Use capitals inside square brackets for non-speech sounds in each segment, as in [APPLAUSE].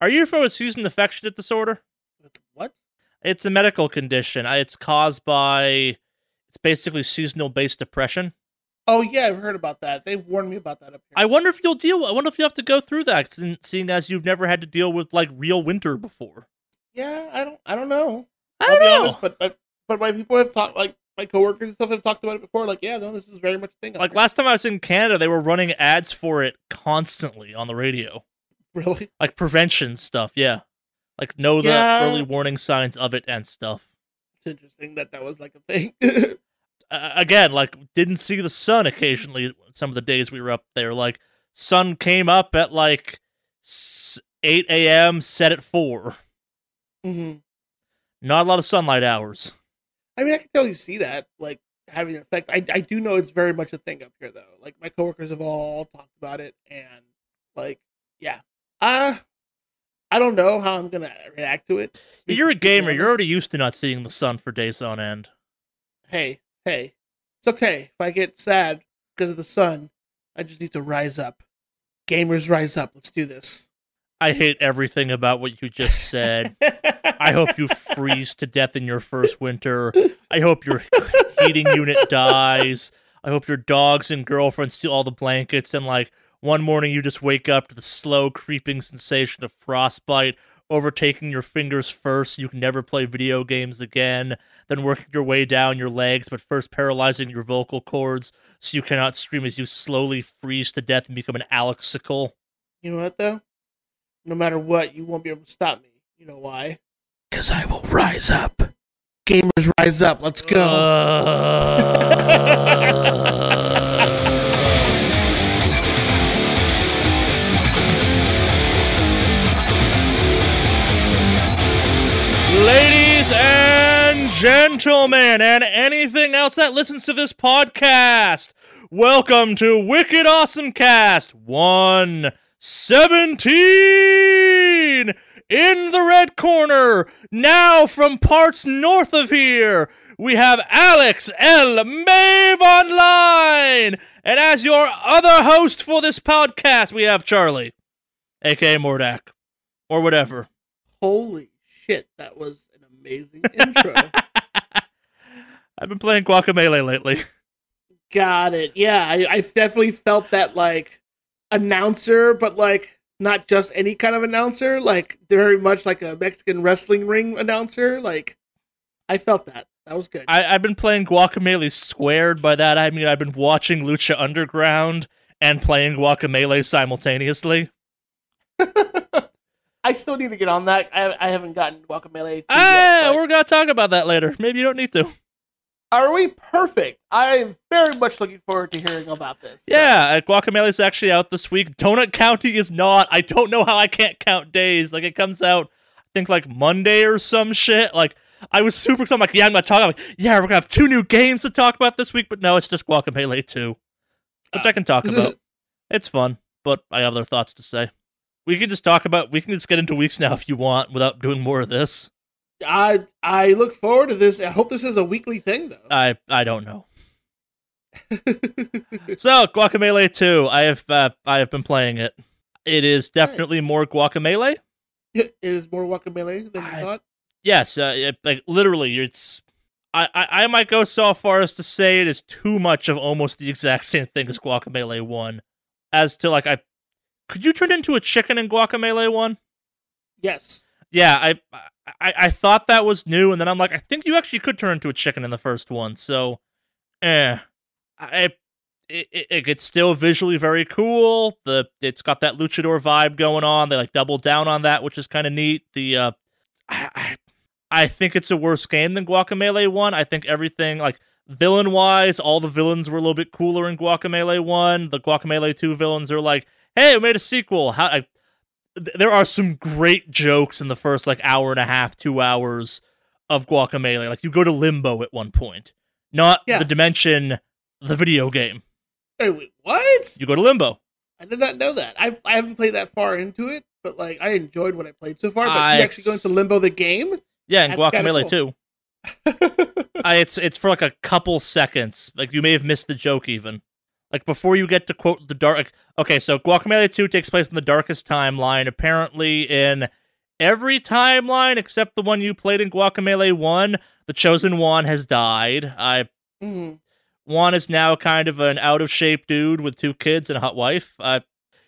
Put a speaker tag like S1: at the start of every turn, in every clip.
S1: Are you familiar with seasonal affectionate disorder?
S2: What?
S1: It's a medical condition. It's caused by it's basically seasonal based depression.
S2: Oh yeah, I've heard about that. They warned me about that up here.
S1: I wonder if you'll deal. I wonder if you have to go through that, seeing as you've never had to deal with like real winter before.
S2: yeah, I don't. I don't know.
S1: I don't know.
S2: honest, but, but but my people have talked, like my coworkers and stuff have talked about it before. Like, yeah, no, this is very much a thing.
S1: like
S2: here.
S1: last time I was in Canada, they were running ads for it constantly on the radio,
S2: really? [LAUGHS]
S1: like prevention stuff. Yeah, like know the
S2: Yeah.
S1: early warning signs of it and stuff.
S2: It's interesting that that was like a thing. [LAUGHS]
S1: uh, again, like didn't see the sun occasionally some of the days we were up there. Like sun came up at like 8 a.m., set at 4.
S2: hmm
S1: Not a lot of sunlight hours.
S2: I mean, I can totally see that, like having an effect. I I do know it's very much a thing up here, though. Like my coworkers have all talked about it, and like, yeah, uh I don't know how I'm gonna react to it.
S1: You're a gamer. You're already used to not seeing the sun for days on end.
S2: Hey, hey, it's okay if I get sad because of the sun. I just need to rise up. Gamers, rise up. Let's do this.
S1: I hate everything about what you just said. I hope you freeze to death in your first winter. I hope your heating unit [LAUGHS] dies. I hope your dogs and girlfriend steal all the blankets and like one morning you just wake up to the slow creeping sensation of frostbite overtaking your fingers first so you can never play video games again, then working your way down your legs but first paralyzing your vocal cords so you cannot scream as you slowly freeze to death and become an alexical.
S2: You know what though? No matter what, you won't be able to stop me. You know why? Because I will rise up. Gamers, rise up. Let's go.
S1: Uh, gentlemen, and anything else that listens to this podcast, welcome to Wicked Awesome Cast 117 in the red corner. Now from parts north of here, we have Alex L. Mave Online. And as your other host for this podcast, we have Charlie, aka Mordak, or whatever.
S2: Holy shit, that was an amazing intro. [LAUGHS]
S1: I've been playing Guacamelee lately.
S2: Got it. Yeah, I, I definitely felt that like announcer, but like not just any kind of announcer, like very much like a Mexican wrestling ring announcer. Like I felt that. That was good.
S1: I, I've been playing Guacamelee squared. By that I mean I've been watching Lucha Underground and playing Guacamelee simultaneously. [LAUGHS]
S2: I still need to get on that. I, I haven't gotten Guacamelee.
S1: Ah,
S2: yet, but-
S1: we're gonna talk about that later. Maybe you don't need to.
S2: Are we perfect? I'm very much looking forward to hearing about this.
S1: Yeah, uh, Guacamelee is actually out this week. Donut County is not. I don't know how I can't count days. Like it comes out, I think like Monday or some shit. Like I was super excited. I'm like, yeah, I'm gonna talk. I'm like, yeah, we're gonna have two new games to talk about this week. But no, it's just Guacamelee two, which
S2: Ah.
S1: I can talk about. It's fun, but I have other thoughts to say. We can just talk about. We can just get into weeks now if you want, without doing more of this.
S2: I I look forward to this. I hope this is a weekly thing though.
S1: I I don't know. [LAUGHS] So Guacamelee two, I have uh, I have been playing it. It is definitely more Guacamelee.
S2: it is more Guacamelee than you
S1: I-
S2: thought.
S1: Yes, uh, it, like literally, it's. I, I I might go so far as to say it is too much of almost the exact [LAUGHS] same thing as Guacamelee one. As to like, I could you turn into a chicken in Guacamelee one?
S2: Yes.
S1: Yeah, I, I I thought that was new, and then I'm like, I think you actually could turn into a chicken in the first one. So, eh, I it, it, it's still visually very cool. The it's got that luchador vibe going on. They like double down on that, which is kind of neat. The uh, I, I I think it's a worse game than Guacamelee one. I think everything like villain wise, all the villains were a little bit cooler in Guacamelee one. The Guacamelee two villains are like, hey, we made a sequel. How I, there are some great jokes in the first like hour and a half, two hours of Guacamelee. Like you go to Limbo at one point, not
S2: Yeah.
S1: the dimension, the video game.
S2: Hey, wait, what?
S1: You go to Limbo.
S2: I did not know that. I I haven't played that far into it, but like I enjoyed what I played so far. But you actually go
S1: it's-
S2: into Limbo the game?
S1: Yeah, and
S2: That's
S1: Guacamelee
S2: cool.
S1: too. [LAUGHS] I, it's it's for like a couple seconds. Like you may have missed the joke even. Like before you get to quote the dark. Okay, so Guacamelee Two takes place in the darkest timeline. Apparently, in every timeline except the one you played in Guacamelee One, the chosen one has died. I
S2: Mhm.
S1: Juan is now kind of an out of shape dude with two kids and a hot wife. Uh,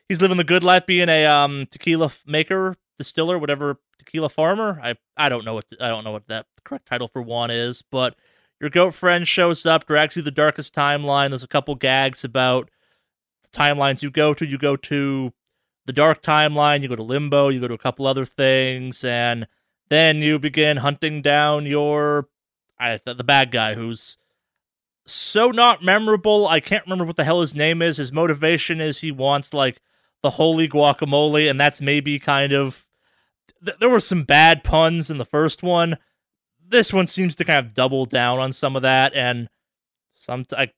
S1: he's living the good life, being a um, tequila f- maker, distiller, whatever, tequila farmer. I I don't know what I don't know what that correct title for Juan is, but your goat friend shows up, drags you the darkest timeline. There's a couple gags about the timelines you go to. You go to the dark timeline, you go to limbo, you go to a couple other things, and then you begin hunting down your I, the, the bad guy who's so not memorable. I can't remember what the hell his name is. His motivation is he wants like the holy guacamole, and that's maybe kind of. Th- there were some bad puns in the first one. This one seems to kind of double down on some of that, and some. I,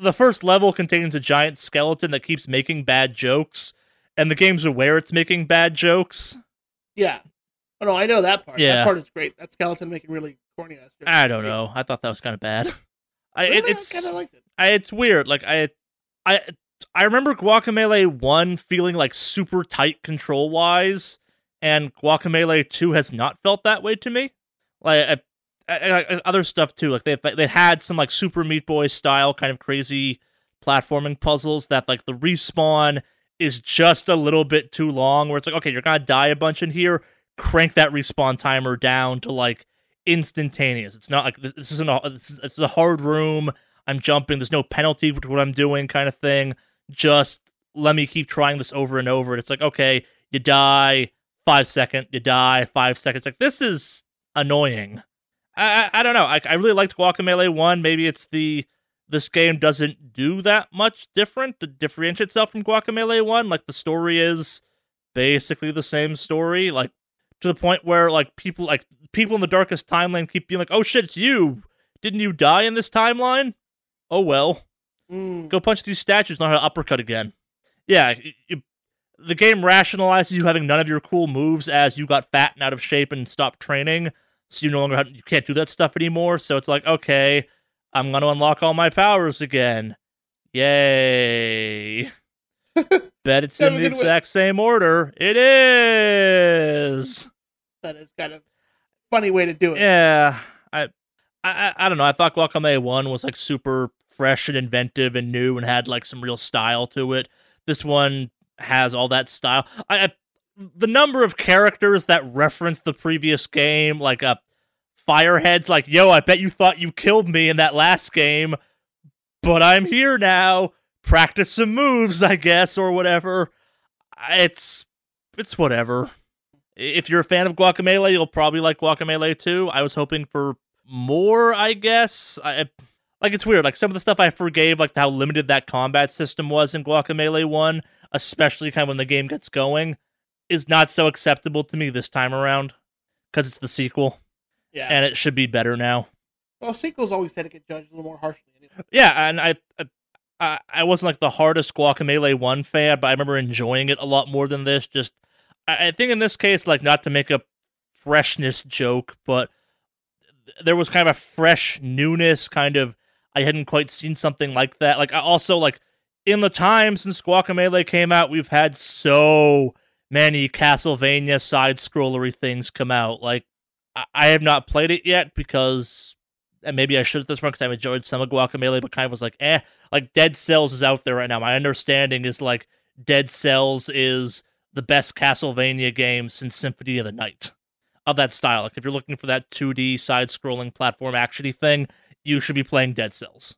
S1: the first level contains a giant skeleton that keeps making bad jokes, and the game's aware it's making bad jokes.
S2: Yeah. Oh no, I know that part.
S1: Yeah.
S2: That part is great. That skeleton making really corny ass jokes.
S1: I don't know. I thought that was kind of bad. [LAUGHS] I, it, it's
S2: kind of liked it.
S1: I, it's weird. Like I, I, I remember Guacamelee One feeling like super tight control wise, and Guacamelee Two has not felt that way to me. Like I, I, I- other stuff too. Like they they had some like Super Meat Boy style kind of crazy platforming puzzles that like the respawn is just a little bit too long. Where it's like okay, you're gonna die a bunch in here. Crank that respawn timer down to like instantaneous. It's not like this isn't a this is, a hard room. I'm jumping. There's no penalty for what I'm doing, kind of thing. Just let me keep trying this over and over. And it's like, okay, you die, five second, you die, five seconds. Like this is annoying. I I, I don't know. I, I really liked Guacamelee one. Maybe it's the this game doesn't do that much different to differentiate itself from Guacamelee one. Like the story is basically the same story. Like to the point where like people like people in the darkest timeline keep being like, "Oh shit, it's you! Didn't you die in this timeline? Oh well,
S2: Mm.
S1: go punch these statues, not how to uppercut again." Yeah, y- y- the game rationalizes you having none of your cool moves as you got fat and out of shape and stopped training, so you no longer have, you can't do that stuff anymore. So it's like, okay, I'm gonna unlock all my powers again. Yay! [LAUGHS] Bet it's in the exact same order. It is.
S2: That is kind of funny way to do it.
S1: Yeah, I, I, I don't know. I thought Guacamelee One was like super fresh and inventive and new and had like some real style to it. This one has all that style. I, I the number of characters that reference the previous game, like uh, Firehead's like, "Yo, I bet you thought you killed me in that last game, but I'm here now. Practice some moves, I guess, or whatever." It's it's whatever if you're a fan of Guacamelee, you'll probably like Guacamelee too. I was hoping for more, I guess. I like it's weird. Like some of the stuff I forgave, like how limited that combat system was in Guacamelee One, especially kind of when the game gets going, is not so acceptable to me this time around because it's the sequel
S2: Yeah.
S1: and it should be better now.
S2: well, sequels always tend to get judged a little more harshly. Anyway.
S1: Yeah, and I. I I wasn't like the hardest Guacamelee one fan, but I remember enjoying it a lot more than this. Just, I I think in this case, like not to make a freshness joke, but there was kind of a fresh newness, kind of. I hadn't quite seen something like that. Like I also like in the time since Guacamelee came out, we've had so many Castlevania side scrollery things come out. Like I, have not played it yet because and maybe I should at this point because I've enjoyed some of Guacamelee, but kind of was like, eh. Like Dead Cells is out there right now. My understanding is like Dead Cells is the best Castlevania game since Symphony of the Night of that style. Like if you're looking for that 2D side-scrolling platform actiony thing, you should be playing Dead Cells.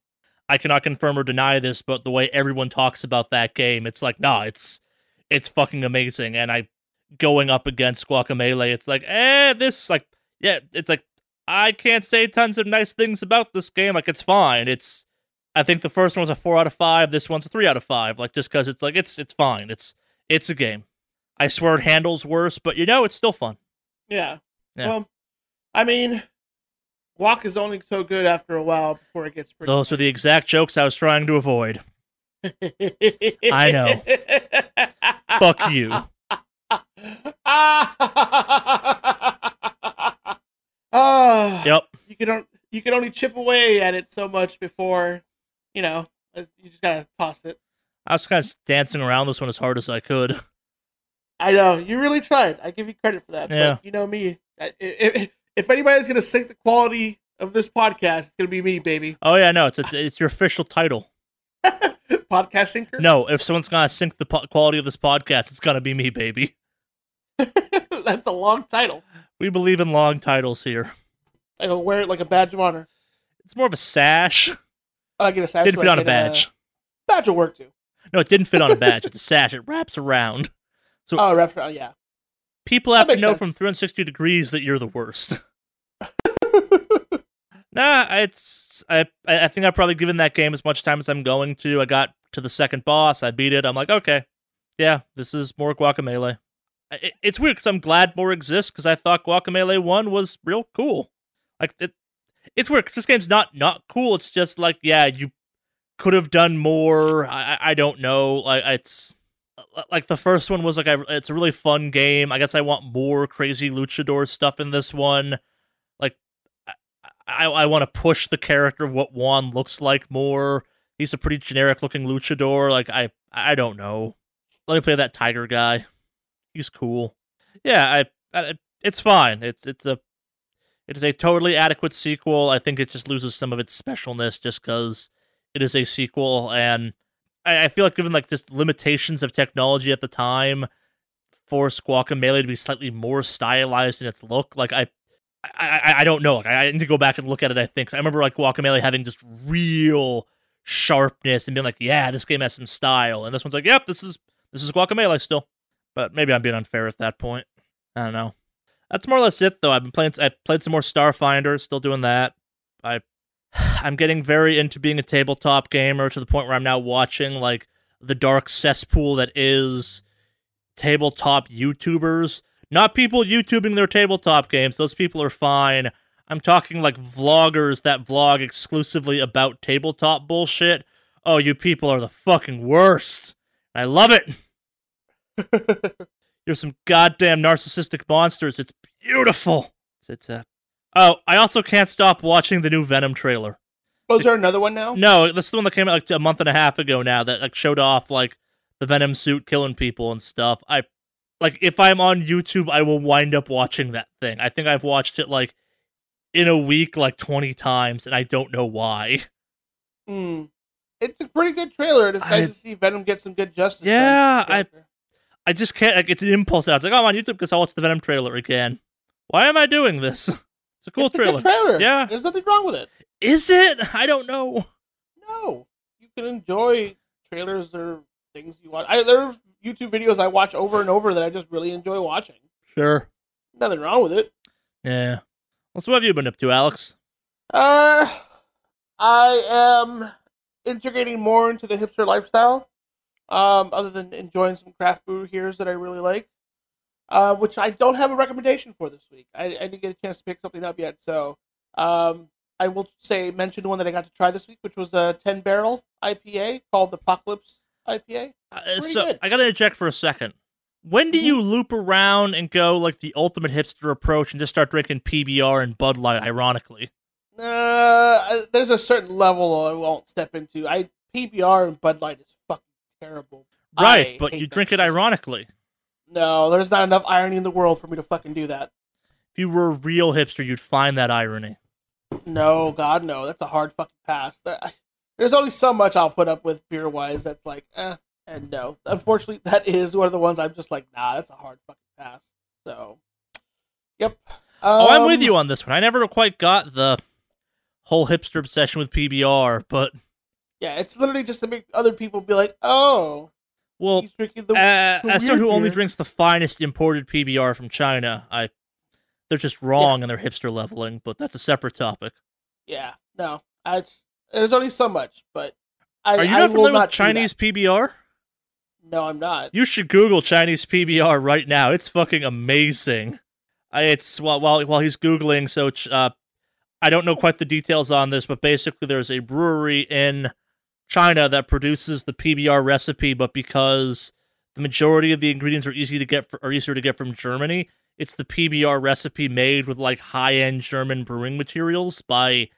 S1: I cannot confirm or deny this, but the way everyone talks about that game, it's like, nah, it's it's fucking amazing. And I going up against Guacamelee, it's like, eh, this like yeah, it's like I can't say tons of nice things about this game. Like it's fine. It's I think the first one was a four out of five. This one's a three out of five. Like just because it's like it's it's fine. It's it's a game. I swear it handles worse, but you know it's still fun.
S2: Yeah.
S1: Yeah.
S2: Well, I mean, Guac is only so good after a while before it gets pretty.
S1: Those are the exact jokes I was trying to avoid. [LAUGHS] I know. Fuck you. [LAUGHS]
S2: Ah,
S1: Yep.
S2: you can on- you can only chip away at it so much before, you know, You just gotta toss it.
S1: I was kind of dancing around this one as hard as I could.
S2: I know you really tried. I give you credit for that.
S1: Yeah.
S2: But you know me. If anybody's gonna sink the quality of this podcast, it's gonna be me, baby. [LAUGHS]
S1: Oh yeah, no, it's it's, it's your official title.
S2: podcast sinker.
S1: No, if someone's gonna sink the po- quality of this podcast, it's gonna be me, baby. [LAUGHS]
S2: that's a long title.
S1: We believe in long titles here.
S2: I will wear it like a badge of honor.
S1: It's more of a sash.
S2: Oh, I get a sash.
S1: Didn't fit on a badge.
S2: badge will work too.
S1: No, it didn't fit on a badge. It's a sash. It wraps around. So-
S2: Oh, rep. Oh, yeah.
S1: People have to know
S2: sense.
S1: from 360 degrees that you're the worst. [LAUGHS] Nah, it's I I think I've probably given that game as much time as I'm going to. I got to the second boss, I beat it. I'm like, okay, yeah, this is more Guacamelee. I- It, it's weird because I'm glad more exists because I thought Guacamelee One was real cool. Like it, it's weird because this game's not not cool. It's just like yeah, you could have done more. I I- I don't know. Like it's Uh, like the first one was like I, it's a really fun game. I guess I want more crazy luchador stuff in this one. Like I I want to push the character of what Juan looks like more. He's a pretty generic looking luchador. Like I I don't know. Let me play that tiger guy. He's cool. Yeah, I, I it's fine. It's it's a it is a totally adequate sequel. I think it just loses some of its specialness just because it is a sequel and I, I feel like given like just limitations of technology at the time, forced Guacamelee to be slightly more stylized in its look. Like I, I, I, don't know. Like I, need to go back and look at it. I think I remember like Guacamelee having just real sharpness and being like, yeah, this game has some style. And this one's like, yep, this is this is Guacamelee still. But maybe I'm being unfair at that point. I don't know. That's more or less it, though. I've been playing. I played some more Starfinder. Still doing that. I I'm getting very into being a tabletop gamer to the point where I'm now watching like the dark cesspool that is tabletop YouTubers. Not people YouTubing their tabletop games. Those people are fine. I'm talking like vloggers that vlog exclusively about tabletop bullshit. Oh, you people are the fucking worst. I love it. [LAUGHS] You're some goddamn narcissistic monsters. It's beautiful. It's, it's uh... Oh, I also can't stop watching the new Venom trailer.
S2: Oh, is there another one now?
S1: No, this is the one that came out like a month and a half ago now that like showed off like the Venom suit killing people and stuff. I like if I'm on YouTube, I will wind up watching that thing. I think I've watched it like in a week like 20 times and I don't know why.
S2: Hmm. It's a pretty good trailer. and It's
S1: I-
S2: nice to see Venom get some good justice.
S1: Yeah, I- I just can't like it's an impulse out. It's like, oh, I'm on YouTube because I'll watch the Venom trailer again. Why am I doing this? [LAUGHS] It's a cool
S2: it's
S1: trailer.
S2: A trailer.
S1: Yeah.
S2: There's nothing wrong with it.
S1: Is it? I don't know.
S2: No, you can enjoy trailers or things you watch. I, there are YouTube videos I watch over and over that I just really enjoy watching.
S1: Sure.
S2: Nothing wrong with it.
S1: Yeah. Well, so what have you been up to, Alex?
S2: Uh, I am integrating more into the hipster lifestyle. Um, other than enjoying some craft brew here's that I really like, uh, which I don't have a recommendation for this week. I, I didn't get a chance to pick something up yet, so um, I will say mention one that I got to try this week, which was a ten barrel IPA called the Apocalypse IPA.
S1: Uh, so
S2: good.
S1: I gotta interject for a second. When do
S2: Mhm.
S1: you loop around and go like the ultimate hipster approach and just start drinking PBR and Bud Light? Ironically,
S2: Uh, there's a certain level I won't step into. I PBR and Bud Light is fucking terrible.
S1: right?
S2: I
S1: but you drink it ironically.
S2: No, there's not enough irony in the world for me to fucking do that.
S1: If you were a real hipster, you'd find that irony.
S2: No, God, no. That's a hard fucking pass. There's only so much I'll put up with beer wise. That's like, eh, and no. Unfortunately, [LAUGHS] that is one of the ones I'm just like, nah, that's a hard fucking pass. So, yep.
S1: oh, I'm with
S2: Um,
S1: you on this one. I never quite got the whole hipster obsession with PBR, but
S2: Yeah, it's literally just to make other people be like, oh,
S1: well,
S2: the.
S1: uh, as someone who only drinks the finest imported PBR from China, I they're just wrong in their hipster leveling. But that's a separate topic.
S2: yeah, no. I, there's only so much, but I,
S1: Are you
S2: I
S1: not familiar with Chinese PBR?
S2: No, I'm not.
S1: You should Google Chinese PBR right now. It's fucking amazing. I, it's while while while he's googling. So uh, I don't know quite the details on this, but basically there's a brewery in China that produces the PBR recipe, but because the majority of the ingredients are easy to get for, are easier to get from Germany, it's the PBR recipe made with like high end German brewing materials by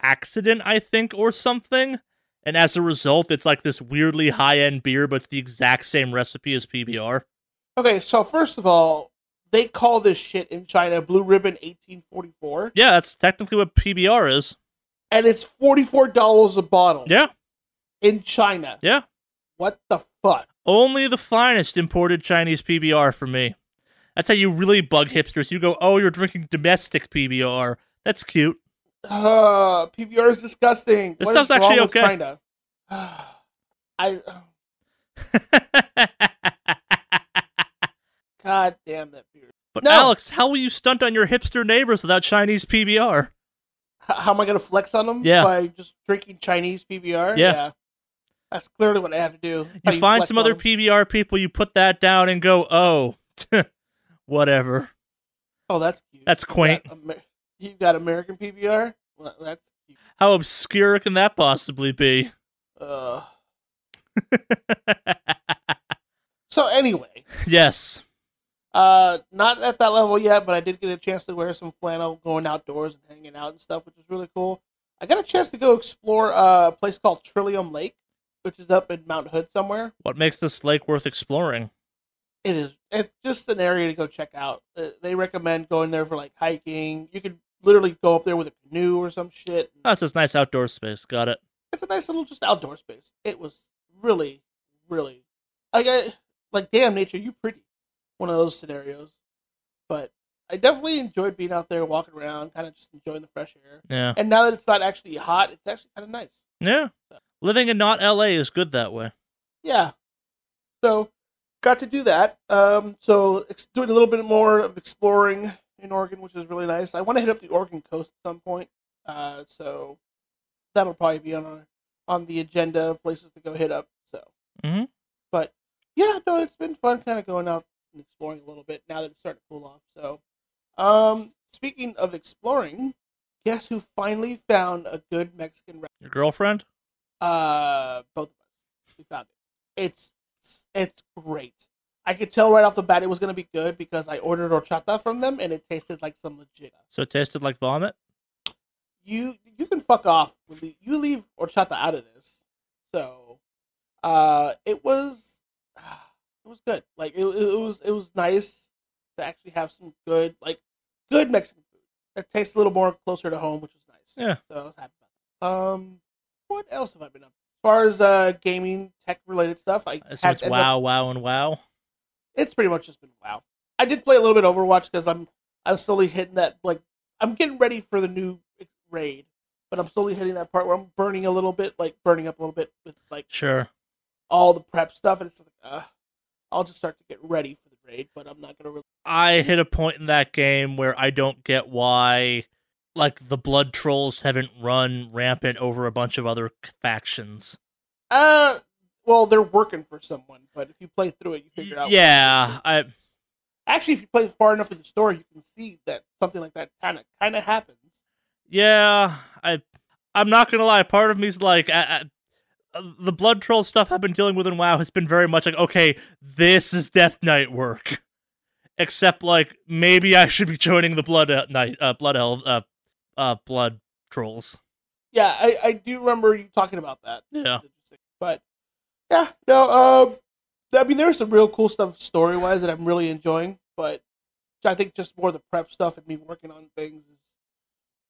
S1: accident, I think, or something. and as a result, it's like this weirdly high end beer, but it's the exact same recipe as PBR.
S2: Okay, so first of all, they call this shit in China Blue Ribbon 1844,
S1: Yeah, that's technically what PBR is.
S2: and it's $44 a bottle
S1: Yeah,
S2: in China.
S1: yeah.
S2: What the fuck?
S1: Only the finest imported Chinese PBR for me. That's how you really bug hipsters. You go, oh, you're drinking domestic PBR. That's cute.
S2: Uh, PBR is disgusting.
S1: This
S2: What
S1: stuff's actually okay.
S2: China? [SIGHS] I [LAUGHS] God damn that beer.
S1: but
S2: No.
S1: Alex, how will you stunt on your hipster neighbors without Chinese PBR?
S2: H- how am I gonna flex on them?
S1: Yeah.
S2: By just drinking Chinese PBR?
S1: Yeah.
S2: That's clearly what I have to do. How
S1: You find some
S2: other
S1: other
S2: 'em?
S1: PBR people, you put that down and go, oh, [LAUGHS] [LAUGHS] whatever.
S2: Oh, that's cute.
S1: That's
S2: You
S1: quaint.
S2: got Amer- You got American PBR? Well, that's cute.
S1: How obscure can that possibly be?
S2: Uh. [LAUGHS] So anyway,
S1: yes.
S2: uh, not at that level yet, but I did get a chance to wear some flannel, going outdoors and hanging out and stuff, which was really cool. I got a chance to go explore uh, a place called Trillium Lake, which is up in Mount Hood somewhere.
S1: What makes this lake worth exploring?
S2: It is. It's just an area to go check out. Uh, they recommend going there for like hiking. You could literally go up there with a canoe or some shit.
S1: Oh, it's this nice outdoor space. Got it.
S2: It's a nice little just outdoor space. It was really, really like I like damn nature, you pretty. One of those scenarios. But I definitely enjoyed being out there walking around, kind of just enjoying the fresh air.
S1: Yeah.
S2: And now that it's not actually hot, it's actually kind of nice.
S1: Yeah. Living in not LA is good that way.
S2: Yeah. So got to do that. Um, so ex- doing a little bit more of exploring in Oregon, which is really nice. I want to hit up the Oregon coast at some point. Uh, so that'll probably be on our, on the agenda of places to go hit up. So,
S1: Mhm.
S2: but yeah, no, it's been fun kind of going out and exploring a little bit now that it's starting to cool off. So, um, speaking of exploring, guess who finally found a good Mexican restaurant?
S1: Your girlfriend?
S2: Uh, both of us. We found it. It's it's great. I could tell right off the bat it was gonna be good because I ordered horchata from them and it tasted like some legit.
S1: So it tasted like vomit?
S2: You you can fuck off. You leave horchata out of this. So, uh, it was [SIGHS] it was good. Like it, it was it was nice to actually have some good like good Mexican food. that tastes a little more closer to home, which was nice.
S1: Yeah.
S2: So I was happy about that. Um, what else have I been up? As far as uh gaming tech related stuff, I
S1: So it's
S2: ended up-
S1: wow, wow, and wow.
S2: it's pretty much just been wow. I did play a little bit Overwatch because I'm I'm slowly hitting that like I'm getting ready for the new raid, but I'm slowly hitting that part where I'm burning a little bit, like burning up a little bit with like
S1: Sure.
S2: all the prep stuff, and it's like uh, I'll just start to get ready for the raid, but I'm not gonna really.
S1: I hit a point in that game where I don't get why like the blood trolls haven't run rampant over a bunch of other factions.
S2: Uh, well, they're working for someone, but if you play through it, you figure out.
S1: Yeah, I
S2: Actually, if you play far enough in the story, you can see that something like that kind of kind of happens.
S1: yeah, I I'm not going to lie, part of me's like I, I, the blood troll stuff I've been dealing with in WoW has been very much like okay, this is Death Knight work. Except like maybe I should be joining the blood uh, knight uh, blood elf uh, uh blood trolls.
S2: Yeah, I, I do remember you talking about that.
S1: Yeah.
S2: But yeah, no, um, I mean, there's some real cool stuff story wise that I'm really enjoying, but I think just more the prep stuff and me working on things is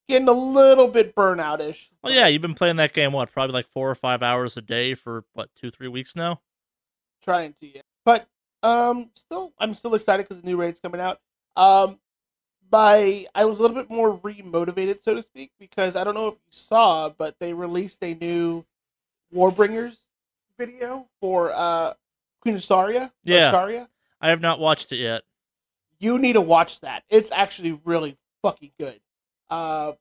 S2: getting a little bit burnout ish.
S1: Well, yeah, you've been playing that game what, probably like 4 or 5 hours a day for what, 2 3 weeks now?
S2: trying to, yeah. But um, still, I'm still excited because the new raid's coming out. Um, by I was a little bit more remotivated, so to speak, because I don't know if you saw, but they released a new Warbringers video for uh Queen Azshara.
S1: Yeah.
S2: Azshara.
S1: I have not watched it yet.
S2: You need to watch that. It's actually really fucking good. Uh,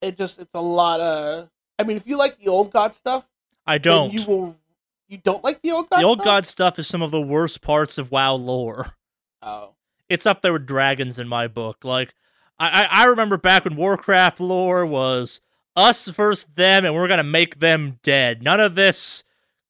S2: it just it's a lot of. I mean, if you like the old God stuff,
S1: I don't.
S2: You will. You don't like the old God.
S1: the old
S2: stuff?
S1: god stuff is some of the worst parts of WoW lore.
S2: Oh.
S1: It's up there with dragons in my book. Like, I, I, remember back when Warcraft lore was us versus them, and we're gonna make them dead. None of this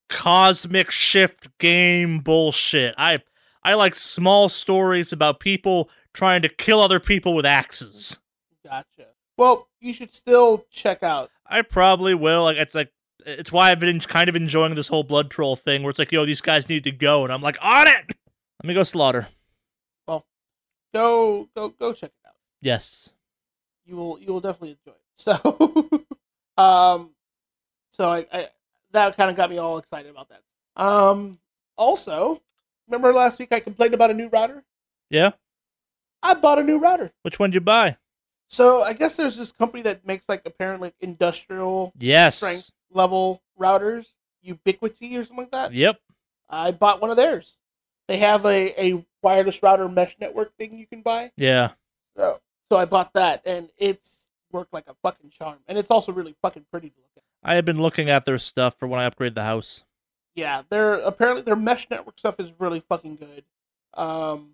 S1: cosmic shift game bullshit. I I like small stories about people trying to kill other people with axes.
S2: Gotcha. Well, you should still check out.
S1: I probably will. Like it's like it's why I've been kind of enjoying this whole blood troll thing, where it's like, yo, these guys need to go, and I'm like, on it. Let me go slaughter.
S2: Go go go check it out.
S1: Yes.
S2: You will you will definitely enjoy it. [LAUGHS] So um so I, I that kind of got me all excited about that. Um also, remember last week I complained about a new router?
S1: Yeah.
S2: I bought a new router.
S1: Which one did you buy?
S2: So I guess there's this company that makes like apparently industrial
S1: Yes.
S2: strength level routers, Ubiquiti or something like that.
S1: Yep.
S2: I bought one of theirs. They have a, a wireless router mesh network thing you can buy.
S1: Yeah.
S2: So so I bought that and it's worked like a fucking charm. And it's also really fucking pretty to look at.
S1: I have been looking at their stuff for when I upgrade the house.
S2: Yeah, their apparently their mesh network stuff is really fucking good. Um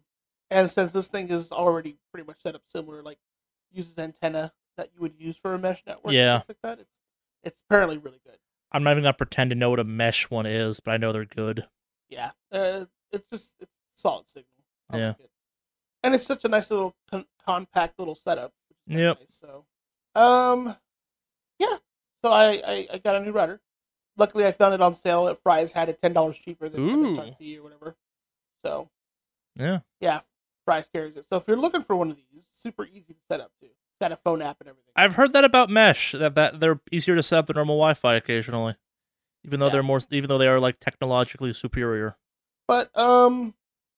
S2: and since this thing is already pretty much set up similar, like uses antenna that you would use for a mesh network,
S1: Yeah.
S2: like that, it's it's apparently really good.
S1: I'm not even gonna pretend to know what a mesh one is, but I know they're good.
S2: Yeah, uh, it's just it's solid signal.
S1: Yeah.
S2: like it. and it's such a nice little con- compact little setup.
S1: Yep.
S2: Nice, so, um, yeah. So I, I I got a new router. Luckily, I found it on sale at Fry's. Had it ten dollars cheaper than. MSRP or whatever. So
S1: Yeah.
S2: yeah, Fry's carries it. So if you're looking for one of these, super easy to set up too. Got a phone app and everything.
S1: I've heard that about mesh that that they're easier to set up than normal Wi-Fi occasionally, even though
S2: Yeah.
S1: they're more even though they are like technologically superior.
S2: But um,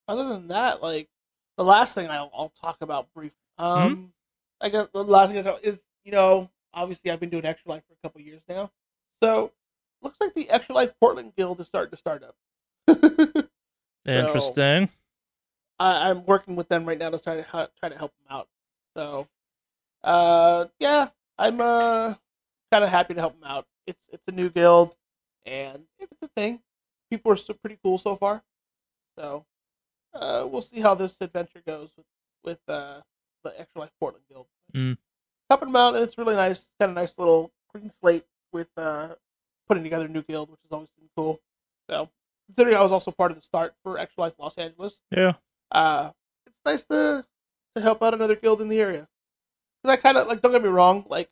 S2: other than that, like the last thing I'll, I'll talk about briefly. Um, I guess the last thing I talk is you know obviously I've been doing Extra Life for a couple years now, so looks like the Extra Life Portland Guild is starting to start up. [LAUGHS]
S1: Interesting.
S2: I, I'm working with them right now to try to try to help them out. So, uh, yeah, I'm uh kind of happy to help them out. It's it's a new guild, and it's a thing. People are so pretty cool so far. So, uh, we'll see how this adventure goes with with uh the Extra Life Portland Guild.
S1: Mm.
S2: Helping them out, and it's really nice. Got a nice little clean slate with uh putting together a new guild, which is always been cool. So, considering I was also part of the start for Extra Life Los Angeles,
S1: Yeah.
S2: uh, it's nice to to help out another guild in the area. Because I kind of like, don't get me wrong, like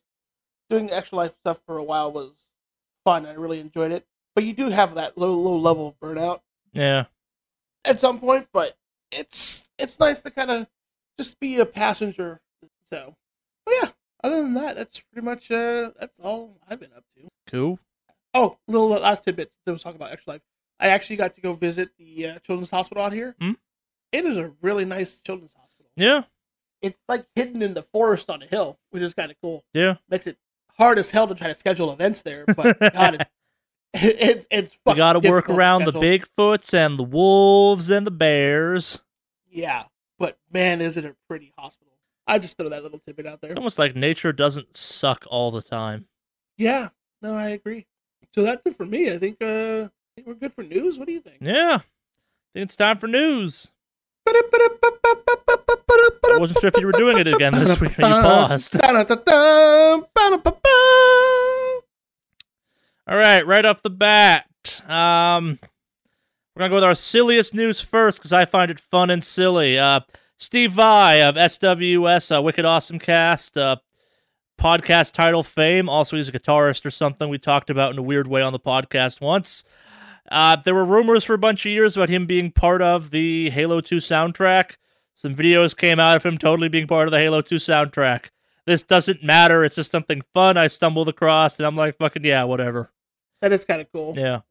S2: doing extra life stuff for a while was fun. I really enjoyed it, but you do have that low low level of burnout
S1: Yeah.
S2: At some point. But it's it's nice to kind of just be a passenger. So, but yeah. Other than that, that's pretty much uh that's all I've been up to.
S1: Cool.
S2: Oh, little last tidbit. That was talking about extra life. I actually got to go visit the uh, children's hospital out here.
S1: Hmm?
S2: It is a really nice children's hospital.
S1: Yeah.
S2: It's like hidden in the forest on a hill, which is kind of cool.
S1: Yeah.
S2: Makes it hard as hell to try to schedule events there, but [LAUGHS] God, it, [LAUGHS] it, it's
S1: We got to work around the. Bigfoots and the wolves and the bears.
S2: Yeah, but man, isn't it pretty hospital? I just throw that little tidbit out there.
S1: It's almost like nature doesn't suck all the time.
S2: Yeah, no, I agree. So that's it for me. I think uh, I think we're good for news. What do you think?
S1: Yeah. I think it's time for news. I wasn't sure if you were doing it again this week. You paused. [LAUGHS] All right, right off the bat, um, we're gonna go with our silliest news first because I find it fun and silly. Uh, Steve Vai of SWS, uh, Wicked Awesome Cast, uh, podcast title fame. Also, he's a guitarist or something. We talked about in a weird way on the podcast once. Uh, there were rumors for a bunch of years about him being part of the Halo 2 soundtrack. Some videos came out of him totally being part of the Halo 2 soundtrack. This doesn't matter. It's just something fun I stumbled across, and I'm like, fucking yeah, whatever.
S2: That is kind of cool.
S1: Yeah.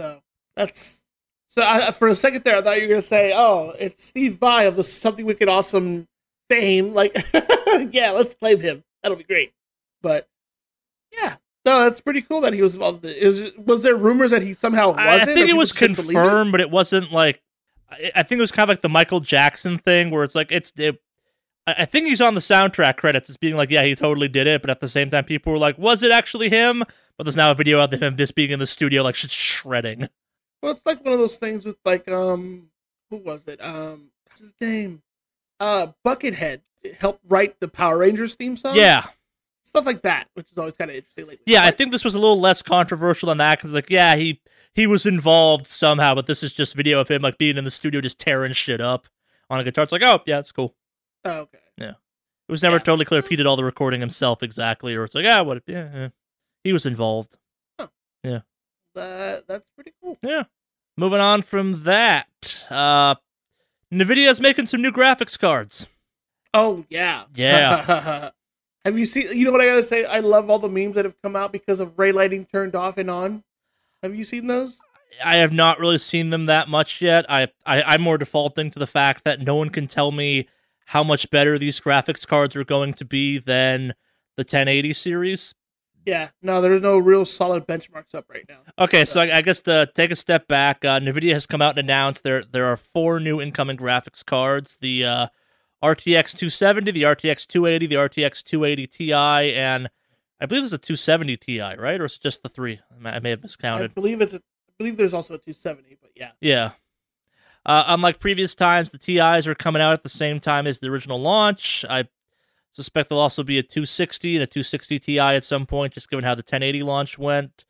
S2: So that's so. I, for a second there, I thought you were gonna say, "Oh, it's Steve Vai of the Something Wicked Awesome fame." Like, [LAUGHS] yeah, let's claim him. That'll be great. But yeah, no, that's pretty cool that he was involved. Is was there rumors that he somehow wasn't?
S1: I, I think it was
S2: just it?
S1: confirmed, but it wasn't like. I, I think it was kind of like the Michael Jackson thing, where it's like it's. It, I I think he's on the soundtrack credits. It's being like, yeah, he totally did it, but at the same time, people were like, was it actually him? But there's now a video of him just being in the studio, like just shredding.
S2: Well, it's like one of those things with like um, who was it? Um, what's his name? Uh, Buckethead helped write the Power Rangers theme song.
S1: Yeah,
S2: stuff like that, which is always kind of interesting lately.
S1: yeah. I think this was a little less controversial than that because, like, yeah, he he was involved somehow, but this is just video of him like being in the studio just tearing shit up on a guitar. It's like, oh yeah, it's cool.
S2: Oh, okay. Yeah.
S1: It was never
S2: Yeah.
S1: totally clear if he did all the recording himself exactly, or it's like, ah, what? Yeah, yeah. he was involved. Yeah.
S2: That that's pretty cool. Yeah.
S1: Moving on from that, uh, Nvidia's making some new graphics cards.
S2: Oh yeah.
S1: Yeah. [LAUGHS]
S2: have you seen? You know what I gotta say? I love all the memes that have come out because of ray lighting turned off and on. Have you seen those?
S1: I have not really seen them that much yet. I, I I'm more defaulting to the fact that no one can tell me how much better these graphics cards are going to be than the 1080 series.
S2: Yeah. No, there's no real solid benchmarks up right now.
S1: Okay, so I, I guess to take a step back, uh, Nvidia has come out and announced there there are four new incoming graphics cards: the uh, RTX 270, the RTX 280, the RTX 280 Ti, and I believe it's a 270 Ti, right? Or is it just the three? I may- have miscounted.
S2: I believe it's. A, I believe there's also a 270, but yeah.
S1: Yeah. Uh, unlike previous times, the TIs are coming out at the same time as the original launch. I suspect there'll also be a 260 and a 260 Ti at some point, just given how the 1080 launch went.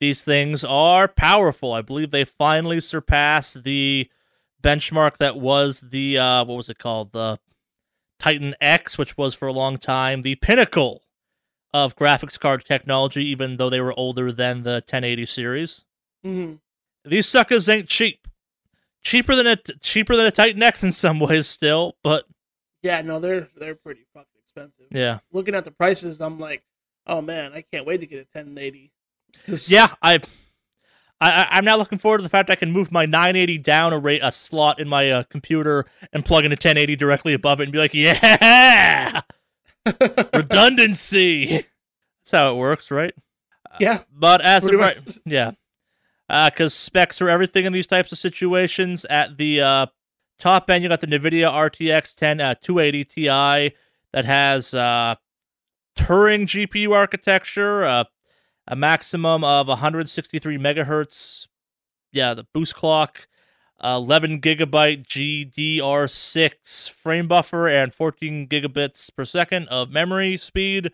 S1: These things are powerful. I believe they finally surpassed the benchmark that was the uh, what was it called? The Titan X, which was for a long time the pinnacle of graphics card technology, even though they were older than the 1080 series.
S2: hmm
S1: These suckers ain't cheap. Cheaper than a cheaper than a Titan X in some ways still, but
S2: Yeah. No, they're they're pretty fucking expensive.
S1: yeah.
S2: Looking at the prices, I'm like, oh man, I can't wait to get a 1080. 'Cause-
S1: Yeah, I I I'm now looking forward to the fact I can move my 980 down a rate a slot in my uh, computer and plug in a 1080 directly above it and be like, "Yeah! [LAUGHS] Redundancy." That's how it works, right?
S2: yeah.
S1: But as of right,
S2: much.
S1: yeah, because specs are everything in these types of situations. At the uh, top end, you got the NVIDIA RTX 10 uh, 280 Ti that has uh, Turing GPU architecture, uh, a maximum of 163 megahertz. Yeah, the boost clock, 11 gigabyte GDR6 frame buffer, and 14 gigabits per second of memory speed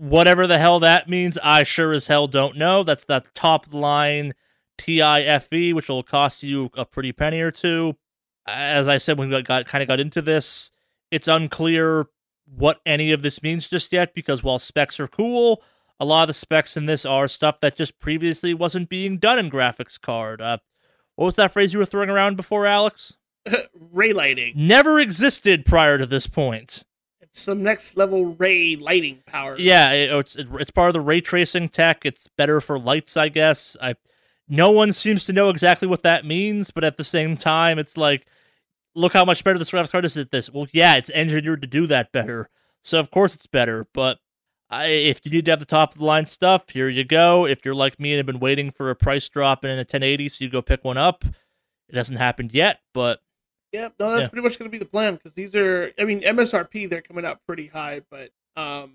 S1: whatever the hell that means, I sure as hell don't know. That's the top line TIFE, which will cost you a pretty penny or two. As I said when we got kind of got into this, it's unclear what any of this means just yet because while specs are cool, a lot of the specs in this are stuff that just previously wasn't being done in graphics card. Uh, what was that phrase you were throwing around before, Alex? [LAUGHS]
S2: ray lighting.
S1: Never existed prior to this point.
S2: It's some next level ray lighting power.
S1: Yeah, it, it's it's part of the ray tracing tech. It's better for lights, I guess. I no one seems to know exactly what that means, but at the same time, it's like, look how much better this graphics card is at this. Well, yeah, it's engineered to do that better, so of course it's better. But I, if you need to have the top of the line stuff, here you go. If you're like me and have been waiting for a price drop in a 1080, so you go pick one up. It hasn't happened yet, but
S2: Yep, no, that's
S1: Yeah.
S2: pretty much going to be the plan because these are, I mean, MSRP they're coming out pretty high, but um,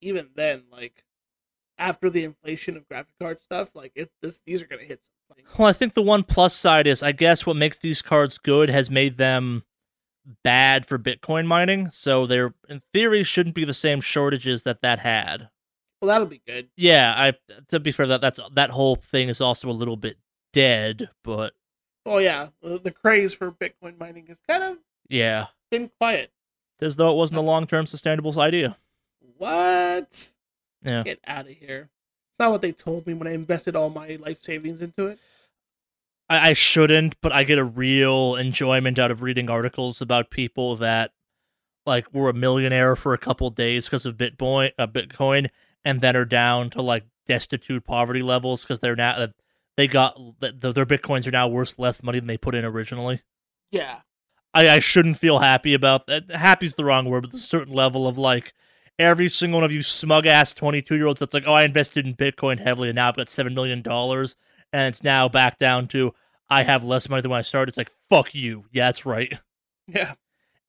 S2: even then, like after the inflation of graphic card stuff, like it, this these are going to hit some.
S1: Well, I think the one plus side is, I guess, what makes these cards good has made them bad for Bitcoin mining. So there, in theory, shouldn't be the same shortages that that had.
S2: well, that'll be good.
S1: Yeah, I to be fair, that that's that whole thing is also a little bit dead, but
S2: Oh yeah, the, craze for Bitcoin mining has kind of
S1: yeah,
S2: been quiet.
S1: as though it wasn't a long-term sustainable idea.
S2: What?
S1: Yeah.
S2: Get out of here. It's not what they told me when I invested all my life savings into it.
S1: I, I shouldn't, but I get a real enjoyment out of reading articles about people that like were a millionaire for a couple days because of Bitcoin, uh, Bitcoin, and then are down to like destitute poverty levels because they're now uh, they got the, their bitcoins are now worth less money than they put in originally.
S2: Yeah.
S1: I, I shouldn't feel happy about that. Happy's the wrong word, but a certain level of like every single one of you smug ass 22 year olds that's like, oh, I invested in Bitcoin heavily and now I've got $7 million and it's now back down to I have less money than when I started. It's like, fuck you. Yeah, that's right.
S2: Yeah.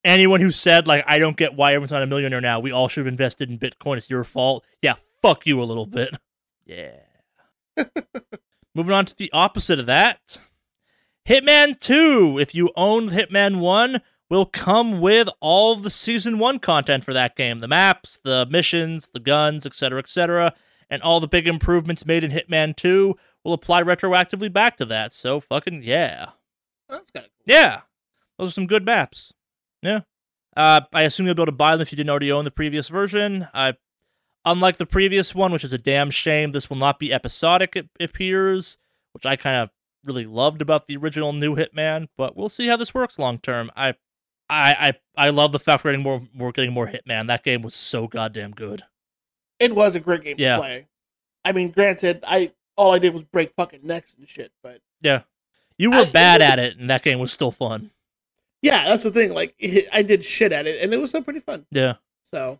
S1: Anyone who said, like, I don't get why everyone's not a millionaire now, we all should have invested in Bitcoin, it's your fault. Yeah, fuck you a little bit. Yeah. [LAUGHS] Moving on to the opposite of that. Hitman 2, if you own Hitman 1, will come with all the season 1 content for that game the maps, the missions, the guns, etc., etc. And all the big improvements made in Hitman 2 will apply retroactively back to that. So, fucking yeah.
S2: That's kind of cool.
S1: Yeah. Those are some good maps. Yeah. Uh, I assume you'll be able to buy them if you didn't already own the previous version. I Unlike the previous one, which is a damn shame, this will not be episodic, it appears, which I kind of really loved about the original new Hitman, but we'll see how this works long term. I I I I love the fact we're getting more we're getting more Hitman. That game was so goddamn good.
S2: It was a great game
S1: Yeah.
S2: to play. I mean, granted, I all I did was break fucking necks and shit, but
S1: Yeah. You were
S2: I- it
S1: bad
S2: was a-
S1: at it and that game was still fun.
S2: yeah, that's the thing. Like, I did shit at it, and it was still pretty fun.
S1: Yeah.
S2: So,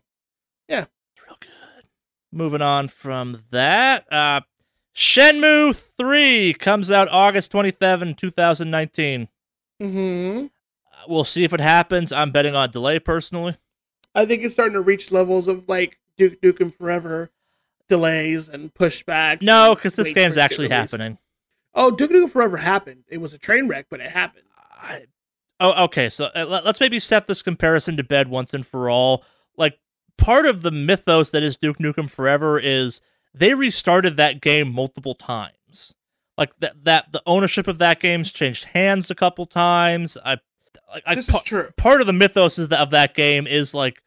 S2: yeah.
S1: It's real good. Moving on from that, uh Shenmue 3 comes out August 27, 2019.
S2: hmm
S1: Uh, We'll see if it happens. I'm betting on delay personally.
S2: I think it's starting to reach levels of like Duke Nukem Forever delays and pushbacks.
S1: No, because this game's actually happening.
S2: Oh, Duke Nukem Forever happened. It was a train wreck, but it happened.
S1: I, oh, okay. So uh, let- let's maybe set this comparison to bed once and for all. Like, part of the mythos that is Duke Nukem Forever is they restarted that game multiple times. Like that, that the ownership of that game's changed hands a couple times. I, I,
S2: this
S1: pa-
S2: is true.
S1: part of the mythos is that of that game is like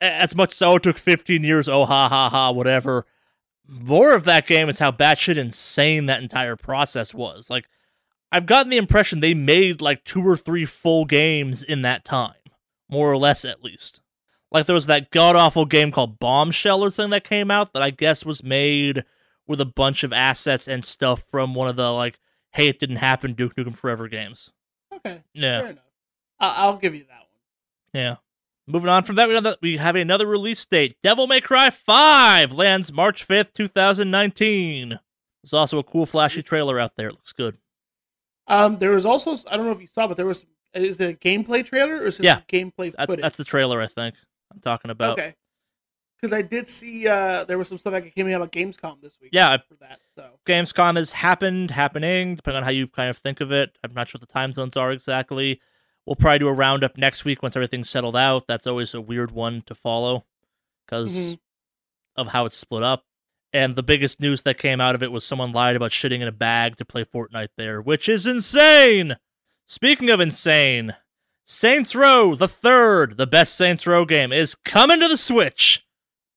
S1: as much as oh it took 15 years oh ha ha ha whatever. More of that game is how batshit insane that entire process was. Like i've gotten the impression they made like two or three full games in that time more or less at least. Like there was that god awful game called bombshell or something that came out that i guess was made with a bunch of assets and stuff from one of the like hey it didn't happen duke nukem forever games
S2: Okay,
S1: yeah
S2: fair enough. I- I'll give you that one.
S1: Yeah. Moving on from that, we, know that we have another release date. Devil May Cry 5 lands March 5th, 2019. There's also a cool, flashy trailer out there. It looks good.
S2: Um, there was also I don't know if you saw, but there was is it a gameplay trailer or is it
S1: Yeah.
S2: gameplay
S1: That's,
S2: footage?
S1: that's the trailer, I think. I'm talking about.
S2: okay. Because I did see uh there was some stuff that came out about Gamescom this week.
S1: Yeah, I-
S2: for that. So
S1: Gamescom has happened, happening, depending on how you kind of think of it. I'm not sure what the time zones are exactly. We'll probably do a roundup next week once everything's settled out. That's always a weird one to follow because
S2: Mhm.
S1: of how it's split up. And the biggest news that came out of it was someone lied about shitting in a bag to play Fortnite there, which is insane. Speaking of insane, Saints Row the third, the best Saints Row game, is coming to the Switch.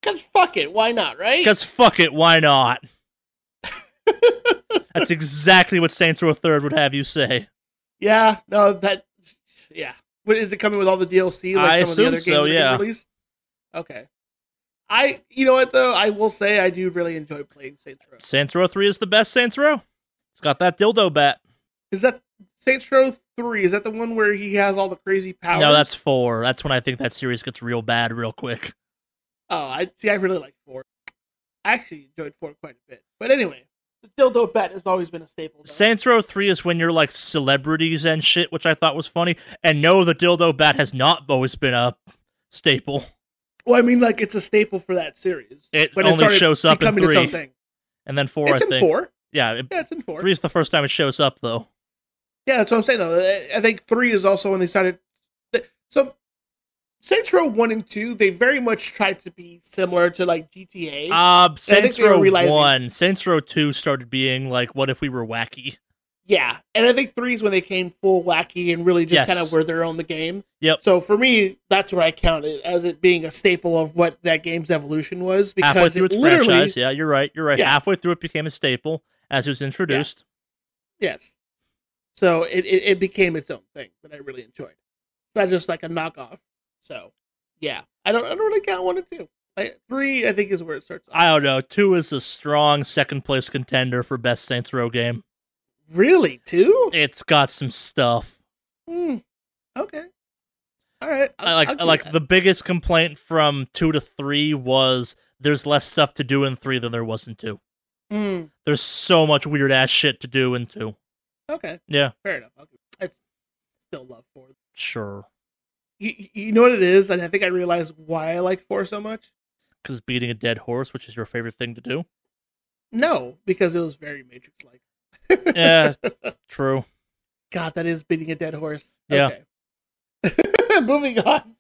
S2: Cause fuck it, why not, right?
S1: Because fuck it, why not? [LAUGHS] That's exactly what Saints Row Third would have you say.
S2: yeah, no, that yeah. But is it coming with all the DLC like
S1: I
S2: some of the other
S1: assume
S2: games
S1: so, yeah.
S2: Okay. I you know what though, I will say I do really enjoy playing Saints Row.
S1: Saints Row Three is the best Saints Row. It's got that dildo bat.
S2: Is that Saints Row three? Is that the one where he has all the crazy powers?
S1: No, that's four. That's when I think that series gets real bad real quick.
S2: Oh, I see. I really like four. I actually enjoyed four quite a bit. But anyway, the dildo bet has always been a staple. though.
S1: Saints Row 3 is when you're like celebrities and shit, which I thought was funny. And no, the dildo bat has not always been a staple.
S2: well, I mean, like it's a staple for that series.
S1: It
S2: But
S1: only
S2: started
S1: shows up in
S2: becoming its own
S1: 3. And then 4,
S2: It's
S1: I
S2: in
S1: think.
S2: four.
S1: Yeah, it,
S2: Yeah, it's in four.
S1: 3 is the first time it shows up, though.
S2: Yeah, that's what I'm saying though. I think three is also when they started. So, Saints Row one and two, they very much tried to be similar to like GTA.
S1: Uh, Saints Row
S2: realizing-
S1: 1. Saints Row 2 started being like, what if we were wacky?
S2: yeah, and I think three is when they came full wacky and really just
S1: Yes.
S2: kind of were their own the game.
S1: Yep.
S2: So for me, that's where I count it as it being a staple of what that game's evolution was because
S1: Halfway through
S2: it
S1: its
S2: literally
S1: franchise. Yeah, you're right. You're right.
S2: Yeah.
S1: Halfway through it became a staple as it was introduced.
S2: Yes. So it, it, it became its own thing that I really enjoyed. It's not just like a knockoff. So yeah. I don't I don't really count one and two. I, three I think is where it starts off.
S1: I don't know. 2 is a strong second place contender for best Saints Row game.
S2: really? Two?
S1: It's got some stuff.
S2: Hmm. Okay. All right.
S1: I like I like the biggest complaint from two to three was there's less stuff to do in three than there was in two.
S2: Mm,
S1: There's so much weird ass shit to do in two.
S2: okay.
S1: Yeah,
S2: Fair enough. I still love four.
S1: sure.
S2: You, you know what it is, and I think I realized why I like four so much.
S1: Because beating a dead horse, which is your favorite thing to do.
S2: No, because it was very Matrix like.
S1: Yeah, [LAUGHS] true.
S2: God, that is beating a dead horse.
S1: Yeah.
S2: Okay. [LAUGHS] Moving on.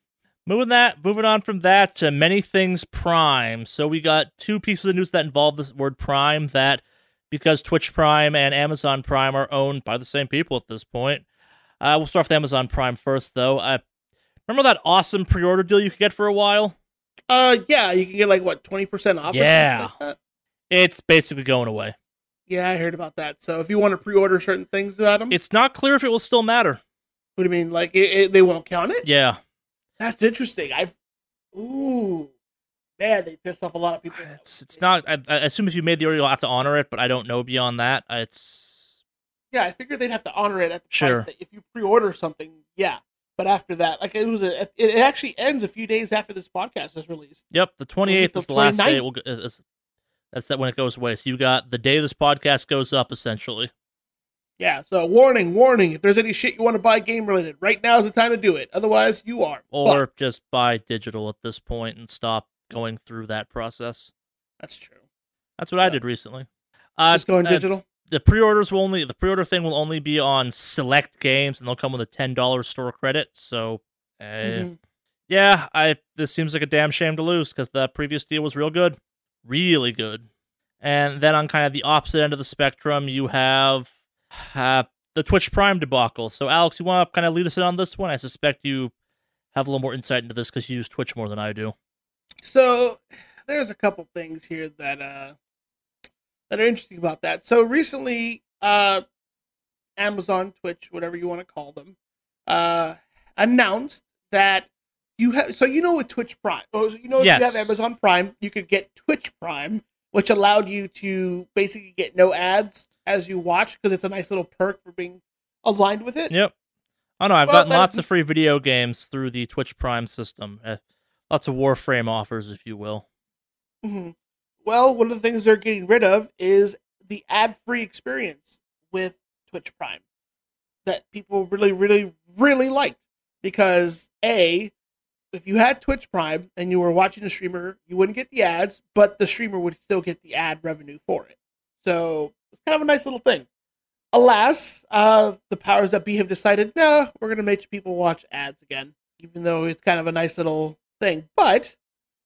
S1: Moving that, moving on from that to many things Prime. So we got two pieces of news that involve this word Prime. That because Twitch Prime and Amazon Prime are owned by the same people at this point. Uh, we'll start with Amazon Prime first, though. Uh, remember that awesome pre-order deal you could get for a while?
S2: Uh, yeah, you can get like what twenty percent off.
S1: Yeah.
S2: like?
S1: It's basically going away.
S2: yeah, I heard about that. So if you want to pre-order certain things Adam,
S1: It's not clear if it will still matter.
S2: what do you mean? Like it, it, they won't count it?
S1: Yeah.
S2: That's interesting. I've ooh, man, they pissed off a lot of people.
S1: It's it's not. I, I assume if you made the order, you'll have to honor it, but I don't know beyond that. It's
S2: Yeah, I figured they'd have to honor it at the
S1: Sure.
S2: price that if you pre-order something. Yeah, but after that, like it was a, it actually ends a few days after this podcast is released.
S1: yep. The twenty eighth is the last day. It will. Is, that's that when it goes away. So you got the day this podcast goes up, essentially.
S2: Yeah, so warning, warning. If there's any shit you want to buy game related, right now is the time to do it. Otherwise, you are.
S1: Or
S2: fucked.
S1: just buy digital at this point and stop going through that process.
S2: that's true.
S1: That's what I did recently. Uh,
S2: Just going
S1: uh,
S2: digital.
S1: The pre-orders will only the pre-order thing will only be on select games, and they'll come with a ten dollars store credit. So, uh,
S2: Mhm.
S1: yeah, I this seems like a damn shame to lose because the previous deal was real good, really good. And then on kind of the opposite end of the spectrum, you have uh, the Twitch Prime debacle. So, Alex, you want to kind of lead us in on this one? I suspect you have a little more insight into this because you use Twitch more than I do.
S2: So there's a couple things here that uh that are interesting about that. So recently, uh Amazon, Twitch, whatever you want to call them, uh announced that you have so you know with Twitch Prime, oh, you know if
S1: Yes.
S2: you have Amazon Prime, you could get Twitch Prime, which allowed you to basically get no ads as you watch because it's a nice little perk for being aligned with it.
S1: Yep. Oh no, I've
S2: Well,
S1: gotten lots of free video games through the Twitch Prime system. Uh, lots of Warframe offers, if you will.
S2: hmm Well, one of the things they're getting rid of is the ad-free experience with Twitch Prime that people really, really, really liked because a if you had Twitch Prime and you were watching a streamer, you wouldn't get the ads, but the streamer would still get the ad revenue for it. So it's kind of a nice little thing. Alas, uh, the powers that be have decided, no, we're going to make people watch ads again, even though it's kind of a nice little thing. But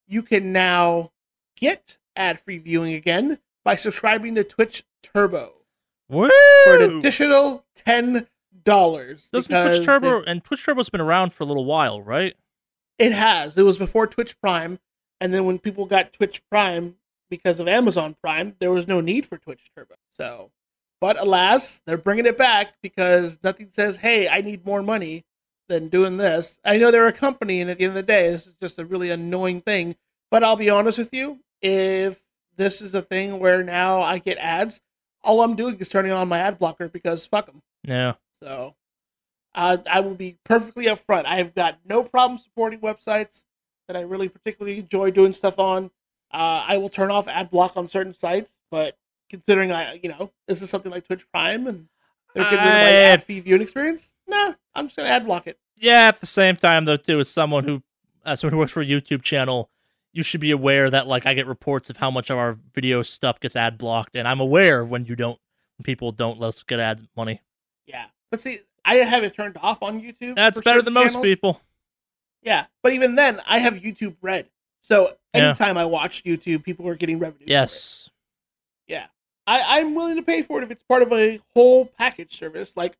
S2: you can now get ad free viewing again by subscribing to Twitch Turbo
S1: Woo!
S2: for an additional ten dollars.
S1: Doesn't Twitch Turbo and Twitch Turbo's been around for a little while, right?
S2: It has. It was before Twitch Prime, and then when people got Twitch Prime because of Amazon Prime, there was no need for Twitch Turbo. So, but alas, they're bringing it back because nothing says, "Hey, I need more money," than doing this. I know they're a company, and at the end of the day, this is just a really annoying thing. But I'll be honest with you, if this is a thing where now I get ads, all I'm doing is turning on my ad blocker because fuck them.
S1: Yeah.
S2: So uh, I will be perfectly upfront. I have got no problem supporting websites that I really particularly enjoy doing stuff on. Uh, I will turn off ad block on certain sites, but considering I, you know, this is something like Twitch Prime and they're getting rid of my ad fee viewing experience, nah, I'm just gonna ad block it.
S1: Yeah. At the same time, though, too, as someone who, as someone who works for a YouTube channel, you should be aware that like I get reports of how much of our video stuff gets ad blocked, and I'm aware when you don't, when people don't let us get ad money.
S2: Yeah, but see, I have it turned off on YouTube.
S1: That's better than most people.
S2: Yeah, but even then, I have YouTube Red, so
S1: Yeah.
S2: anytime I watch YouTube, people are getting revenue.
S1: Yes.
S2: I, I'm willing to pay for it if it's part of a whole package service, like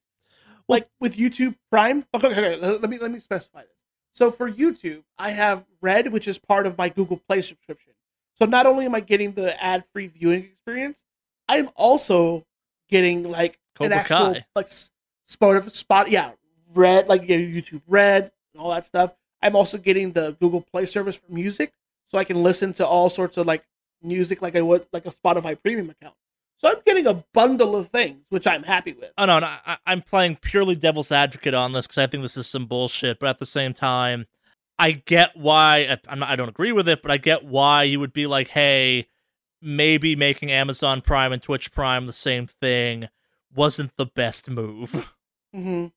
S2: like with YouTube Prime. Okay, okay, okay, let let me let me specify this. So for YouTube, I have Red, which is part of my Google Play subscription. So not only am I getting the ad-free viewing experience, I'm also getting like an actual
S1: Kai.
S2: like spot spot yeah Red like know, YouTube Red and all that stuff. I'm also getting the Google Play service for music, so I can listen to all sorts of like music like I would like a Spotify Premium account. So I'm getting a bundle of things, which I'm happy with.
S1: Oh no, no I, I'm playing purely devil's advocate on this because I think this is some bullshit. But at the same time, I get why I'm not, I don't agree with it, but I get why you would be like, hey, maybe making Amazon Prime and Twitch Prime the same thing wasn't the best move. [LAUGHS]
S2: hmm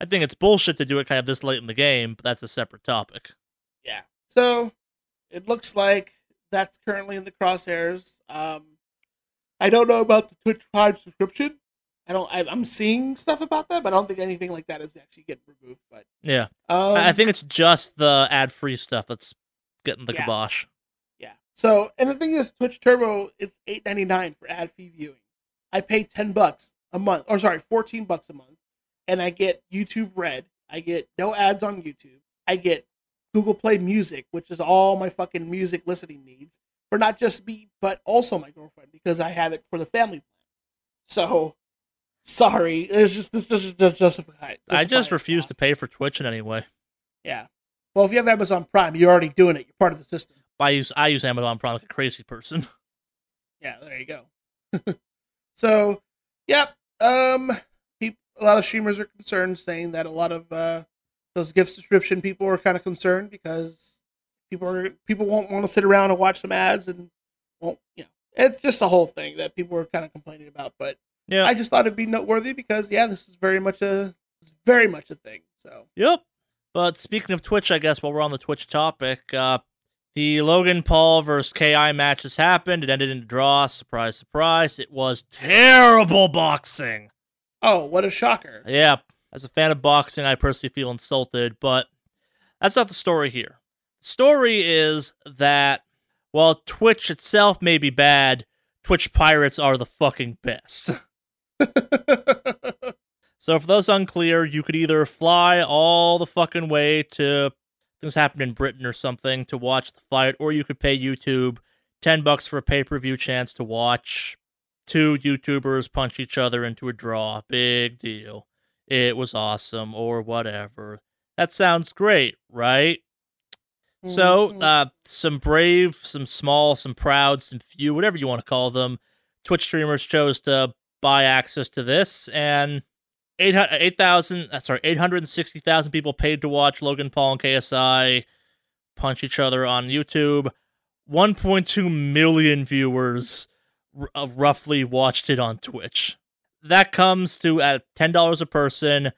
S1: I think it's bullshit to do it kind of this late in the game, but that's a separate topic.
S2: Yeah. So it looks like that's currently in the crosshairs. Um, I don't know about the Twitch Prime subscription. I don't. I, I'm seeing stuff about that, but I don't think anything like that is actually getting removed. But
S1: Yeah,
S2: um,
S1: I think it's just the ad-free stuff that's getting the
S2: Yeah.
S1: kibosh.
S2: Yeah. So, and the thing is, Twitch Turbo it's eight ninety nine for ad fee viewing. I pay ten bucks a month, or sorry, fourteen bucks a month, and I get YouTube Red. I get no ads on YouTube. I get Google Play Music, which is all my fucking music listening needs for not just me but also my girlfriend because I have it for the family plan. So sorry, it's just this this is just justified.
S1: I just refuse to pay for Twitch in any way.
S2: Yeah. Well, if you have Amazon Prime, you're already doing it. You're part of the system.
S1: I use I use Amazon Prime like a crazy person. [LAUGHS]
S2: Yeah, there you go. [LAUGHS] so, yep. Um, people, a lot of streamers are concerned, saying that a lot of uh, those gift subscription people are kind of concerned because people are people won't want to sit around and watch some ads and won't you know it's just a whole thing that people are kind of complaining about. But
S1: Yeah.
S2: I just thought it'd be noteworthy because yeah, this is very much a very much a thing. So
S1: Yep. But speaking of Twitch, I guess while we're on the Twitch topic, uh, the Logan Paul versus KSI match has happened. It ended in a draw. Surprise, surprise. It was terrible boxing.
S2: oh, what a shocker!
S1: Yeah. As a fan of boxing, I personally feel insulted, but that's not the story here. Story is that while Twitch itself may be bad, Twitch pirates are the fucking best. [LAUGHS] So for those unclear, you could either fly all the fucking way to things happen in Britain or something to watch the fight, or you could pay YouTube ten bucks for a pay per view chance to watch two YouTubers punch each other into a draw. Big deal. It was awesome, or whatever. That sounds great, right? So,
S2: Mhm.
S1: uh, some brave, some small, some proud, some few, whatever you want to call them, Twitch streamers chose to buy access to this, and 8,000, uh, sorry, 860,000 people paid to watch Logan Paul and KSI punch each other on YouTube. 1.2 million viewers r- uh, roughly watched it on Twitch. That comes to at $10 a person,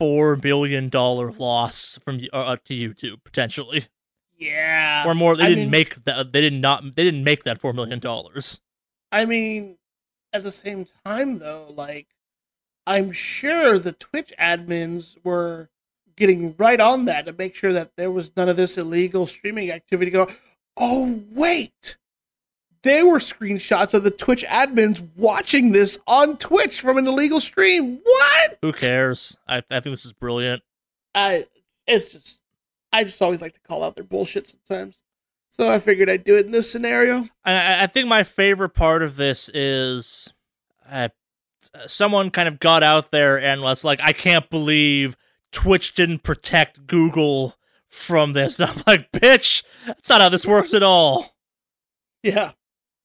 S1: a $4 million loss from uh, uh, to YouTube potentially
S2: yeah,
S1: or more. They
S2: I
S1: didn't
S2: mean-
S1: make that. They did not. They didn't make that four million dollars.
S2: I mean, at the same time, though, like, I'm sure the Twitch admins were getting right on that to make sure that there was none of this illegal streaming activity. Go, oh wait, there were screenshots of the Twitch admins watching this on Twitch from an illegal stream. What?
S1: Who cares? I, I think this is brilliant.
S2: I, it's just, I just always like to call out their bullshit sometimes. So I figured I'd do it in this scenario.
S1: I, I think my favorite part of this is, uh, someone kind of got out there and was like, "I can't believe Twitch didn't protect Google from this." And [LAUGHS] I'm like, "Bitch, that's not how this works at all."
S2: Yeah,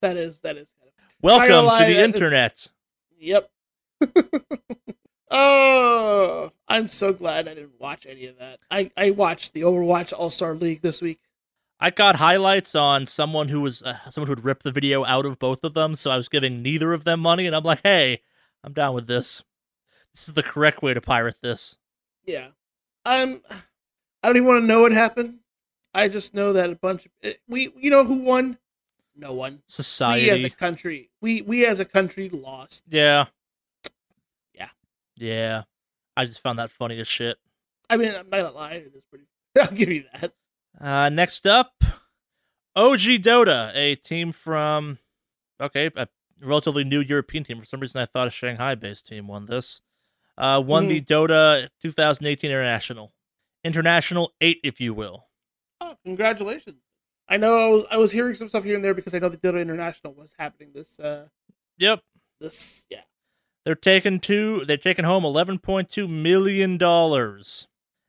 S2: that is that is kind of
S1: Welcome
S2: lie,
S1: to the
S2: that is-
S1: internet.
S2: Yep. [LAUGHS] oh, I'm so glad I didn't watch any of that. I, I watched the Overwatch All Star League this week.
S1: I got highlights on someone who was uh, someone who had ripped the video out of both of them, so I was giving neither of them money, and I'm like, "Hey, I'm down with this. This is the correct way to pirate this."
S2: Yeah. I'm. I don't even want to know what happened. I just know that a bunch of eh, we. You know who won? No one. Society. We as a country. We we as a country lost.
S1: yeah,
S2: Yeah.
S1: yeah. I just found that funny as shit.
S2: I mean, I'm not gonna lie. It is pretty. [LAUGHS] I'll give you that.
S1: Uh, next up, OG Dota, a team from okay, a relatively new European team. For some reason, I thought a Shanghai-based team won this. Uh, won the Dota 2018 International, International Eight, if you will.
S2: Oh, congratulations! I know I was, I was hearing some stuff here and there because I know the Dota International was happening this uh
S1: Yep,
S2: this yeah
S1: they're taking two. They're taking home 11.2 million dollars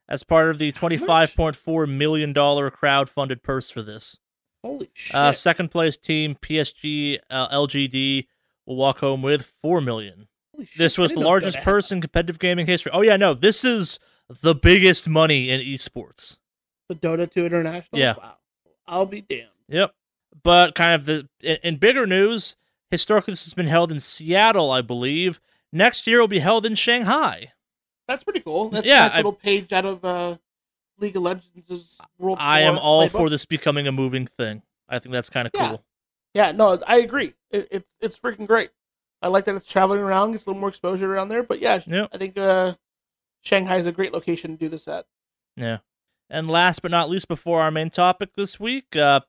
S1: as part of the 25.4 million dollar crowd-funded purse for this.
S2: holy shit
S1: Uh, second place team PSG uh, LGD will walk home with four million.
S2: Holy shit,
S1: This was the largest purse in competitive gaming history. Oh yeah, no, this is the biggest money in esports.
S2: the Dota 2 International
S1: Yeah.
S2: wow I'll be damned
S1: Yep. But kind of the in, in bigger news, historically this has been held in Seattle, I believe. Next year will be held in Shanghai.
S2: that's pretty cool that's
S1: Yeah,
S2: a nice
S1: I-
S2: little page out of uh League of Legends World
S1: I am all
S2: playbook.
S1: for this becoming a moving thing. I think that's kind of
S2: Yeah.
S1: cool.
S2: yeah no I agree it, it, it's freaking great I like that it's traveling around gets a little more exposure around there but yeah
S1: Yep.
S2: I think uh Shanghai is a great location to do this at
S1: Yeah. And last but not least, before our main topic this week, uh,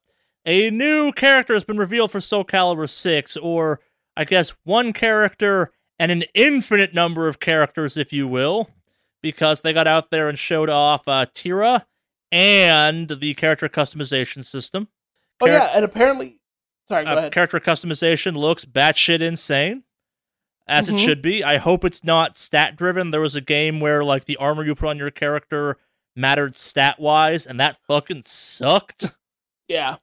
S1: a new character has been revealed for Soul Calibur 6, or I guess one character and an infinite number of characters, if you will, because they got out there and showed off uh, Tira and the character customization system.
S2: Oh yeah, and apparently, sorry, go
S1: uh,
S2: ahead.
S1: character customization looks batshit insane, as
S2: Mhm.
S1: it should be. I hope it's not stat driven. There was a game where like the armor you put on your character mattered stat wise, and that fucking sucked.
S2: yeah.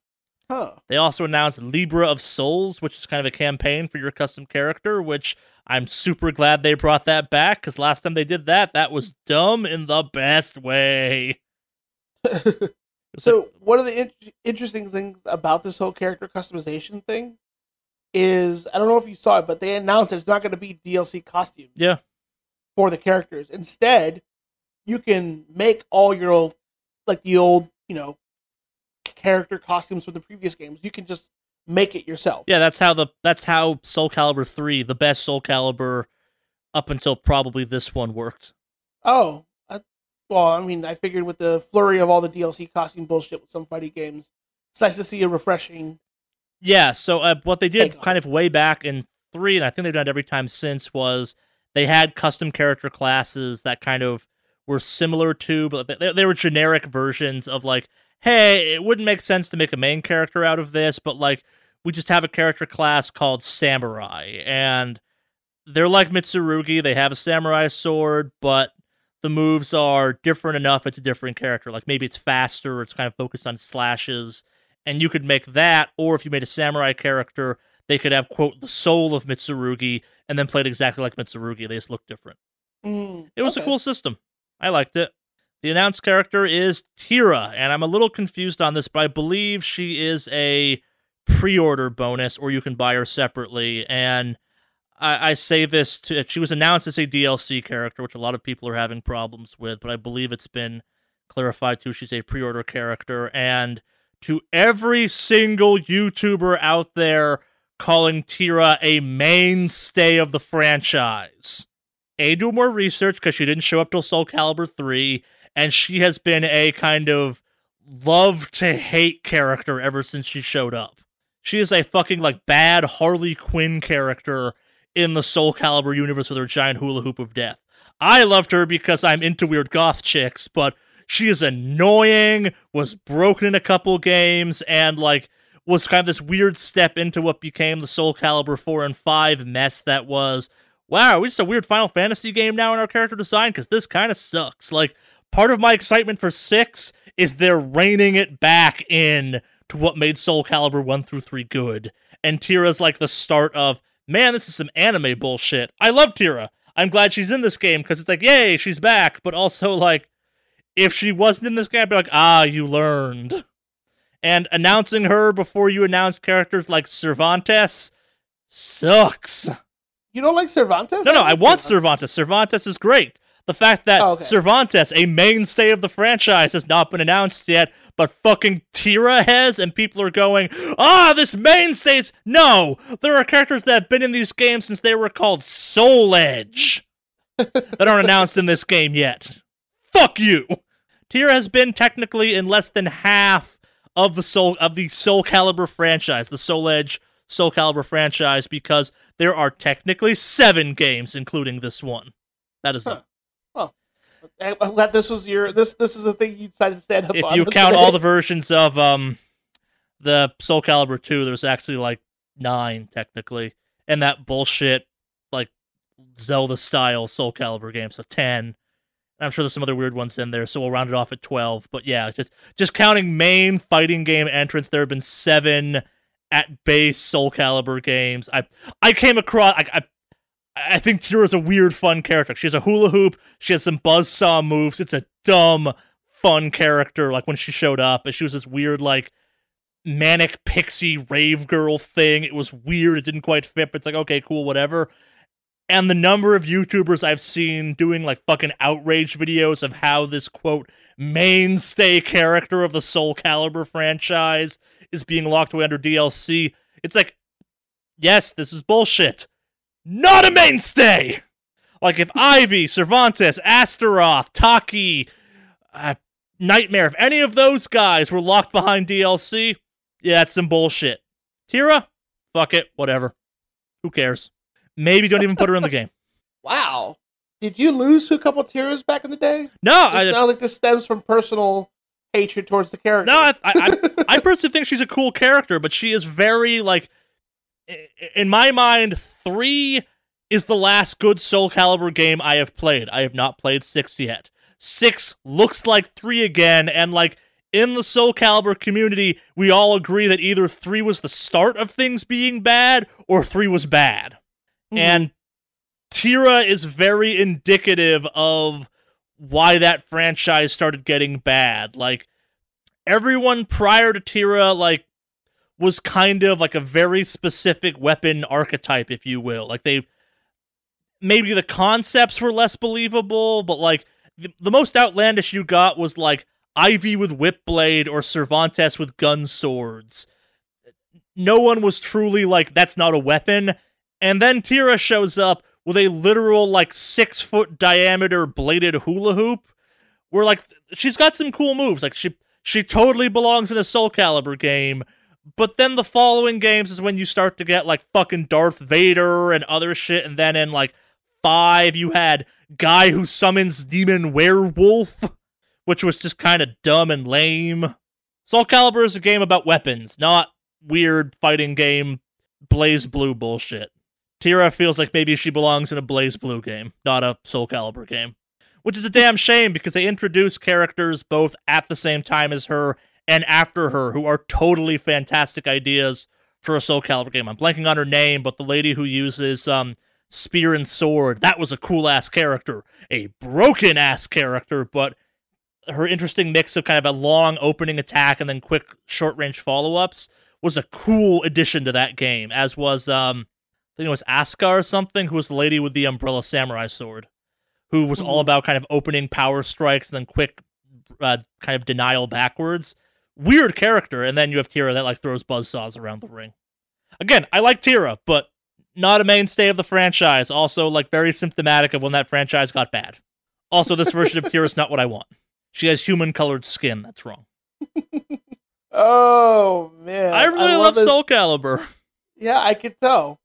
S2: Huh.
S1: They also announced Libra of Souls, which is kind of a campaign for your custom character, which I'm super glad they brought that back because last time they did that, that was dumb in the best way. [LAUGHS]
S2: So
S1: like-
S2: one of the in- interesting things about this whole character customization thing is I don't know if you saw it, but they announced it's not going to be DLC costumes
S1: yeah,
S2: for the characters. Instead, you can make all your old, like the old, you know, character costumes from the previous games. You can just make it yourself.
S1: yeah, that's how the that's how Soul Calibur three, the best Soul Calibur, up until probably this one worked.
S2: Oh, I, well, I mean, I figured with the flurry of all the DLC costume bullshit with some fighting games, it's nice to see a refreshing.
S1: Yeah, so uh, what they did kind of way back in three, and I think they've done it every time since, was they had custom character classes that kind of were similar to, but they, they were generic versions of like, hey, it wouldn't make sense to make a main character out of this, but like, we just have a character class called Samurai, and they're like Mitsurugi. They have a samurai sword, but the moves are different enough. It's a different character. Like maybe it's faster, or it's kind of focused on slashes and you could make that, or if you made a samurai character, they could have quote the soul of Mitsurugi, and then played exactly like Mitsurugi. They just look different.
S2: Mm,
S1: It was a cool system. I liked it. The announced character is Tira, and I'm a little confused on this, but I believe she is a pre-order bonus, or you can buy her separately. And I, I say this to she was announced as a DLC character, which a lot of people are having problems with, but I believe it's been clarified too. She's a pre-order character, and to every single YouTuber out there calling Tira a mainstay of the franchise. A, do more research because she didn't show up till Soul Calibur 3, and she has been a kind of love to hate character ever since she showed up. She is a fucking like bad Harley Quinn character in the Soul Calibur universe with her giant hula hoop of death. I loved her because I'm into weird goth chicks, but she is annoying, was broken in a couple games, and like was kind of this weird step into what became the Soul Calibur 4 and 5 mess that was, wow, we just a weird Final Fantasy game now in our character design because this kind of sucks. Like, part of my excitement for 6 is they're reining it back in to what made Soul Calibur 1 through 3 good. And Tira's like the start of, man, this is some anime bullshit. I love Tira. I'm glad she's in this game because it's like, yay, she's back. But also, like, if she wasn't in this game, I'd be like, ah, you learned. And announcing her before you announce characters like Cervantes sucks.
S2: You don't like Cervantes?
S1: No, no, I
S2: like
S1: want Cervantes. Cervantes is great. The fact that
S2: Oh, okay.
S1: Cervantes, a mainstay of the franchise, has not been announced yet, but fucking Tira has, and people are going, ah, this mainstays. No, there are characters that have been in these games since they were called Soul Edge [LAUGHS] that aren't announced in this game yet. Fuck you. Tira has been technically in less than half of the Soul of the Soul Calibur franchise, the Soul Edge Soul Calibur franchise, because there are technically seven games, including this one. That is
S2: Huh. I'm I'm glad this was your this this is the thing you decided to stand up
S1: if
S2: on.
S1: you count all the [LAUGHS] versions of um the Soul Calibur 2, there's actually like nine technically. And that bullshit like Zelda style Soul Calibur game, so ten. I'm sure there's some other weird ones in there, so we'll round it off at twelve. But yeah, just just counting main fighting game entrants, there have been seven at base Soul Calibur games. I I came across I, I I think Tira's a weird, fun character. She has a hula hoop. She has some buzzsaw moves. It's a dumb, fun character. Like when she showed up, and she was this weird, like manic pixie rave girl thing. It was weird. It didn't quite fit. But it's like okay, cool, whatever. And the number of YouTubers I've seen doing like fucking outrage videos of how this quote mainstay character of the Soul Calibur franchise is being locked away under DLC. It's like, yes, this is bullshit not a mainstay. Like if Ivy, Cervantes, Astaroth, Taki, uh, Nightmare, if any of those guys were locked behind DLC, yeah, that's some bullshit. Tira, fuck it, whatever. Who cares? Maybe don't even put her in the game. [LAUGHS]
S2: Wow. Did you lose to a couple of tears back in the day?
S1: No,
S2: It
S1: I,
S2: sounds like this stems from personal hatred towards the character.
S1: No, I, I, I [LAUGHS] personally think she's a cool character, but she is very like, in my mind, three is the last good Soul Calibur game I have played. I have not played six yet. Six looks like three again, and like in the Soul Calibur community, we all agree that either three was the start of things being bad or three was bad. Mm-hmm. And Tira is very indicative of why that franchise started getting bad. Like everyone prior to Tira, like was kind of like a very specific weapon archetype, if you will. Like they maybe the concepts were less believable, but like the, the most outlandish you got was like Ivy with whip blade or Cervantes with gun swords. No one was truly like that's not a weapon. And then Tira shows up with a literal like six foot diameter bladed hula hoop. Where like she's got some cool moves. Like she she totally belongs in a Soul Calibur game. But then the following games is when you start to get like fucking Darth Vader and other shit, and then in like five you had guy who summons demon werewolf, which was just kind of dumb and lame. Soul Calibur is a game about weapons, not weird fighting game BlazBlue bullshit. Tira feels like maybe she belongs in a BlazBlue game, not a Soul Calibur game. Which is a damn shame because they introduce characters both at the same time as her and after her who are totally fantastic ideas for a Soul Calibur game. I'm blanking on her name, but the lady who uses um, spear and sword, that was a cool ass character. A broken ass character, but her interesting mix of kind of a long opening attack and then quick short range follow ups was a cool addition to that game, as was um think it was Asuka or something, who was the lady with the umbrella samurai sword, who was all mm-hmm. about kind of opening power strikes and then quick uh, kind of denial backwards. Weird character, and then you have Tira that like throws buzz saws around the ring. Again, I like Tira, but not a mainstay of the franchise. Also, like very symptomatic of when that franchise got bad. Also, this version of [LAUGHS] Tira is not what I want. She has human colored skin. That's wrong. [LAUGHS]
S2: oh man,
S1: I really I love, love Soul Calibur.
S2: Yeah, I could tell.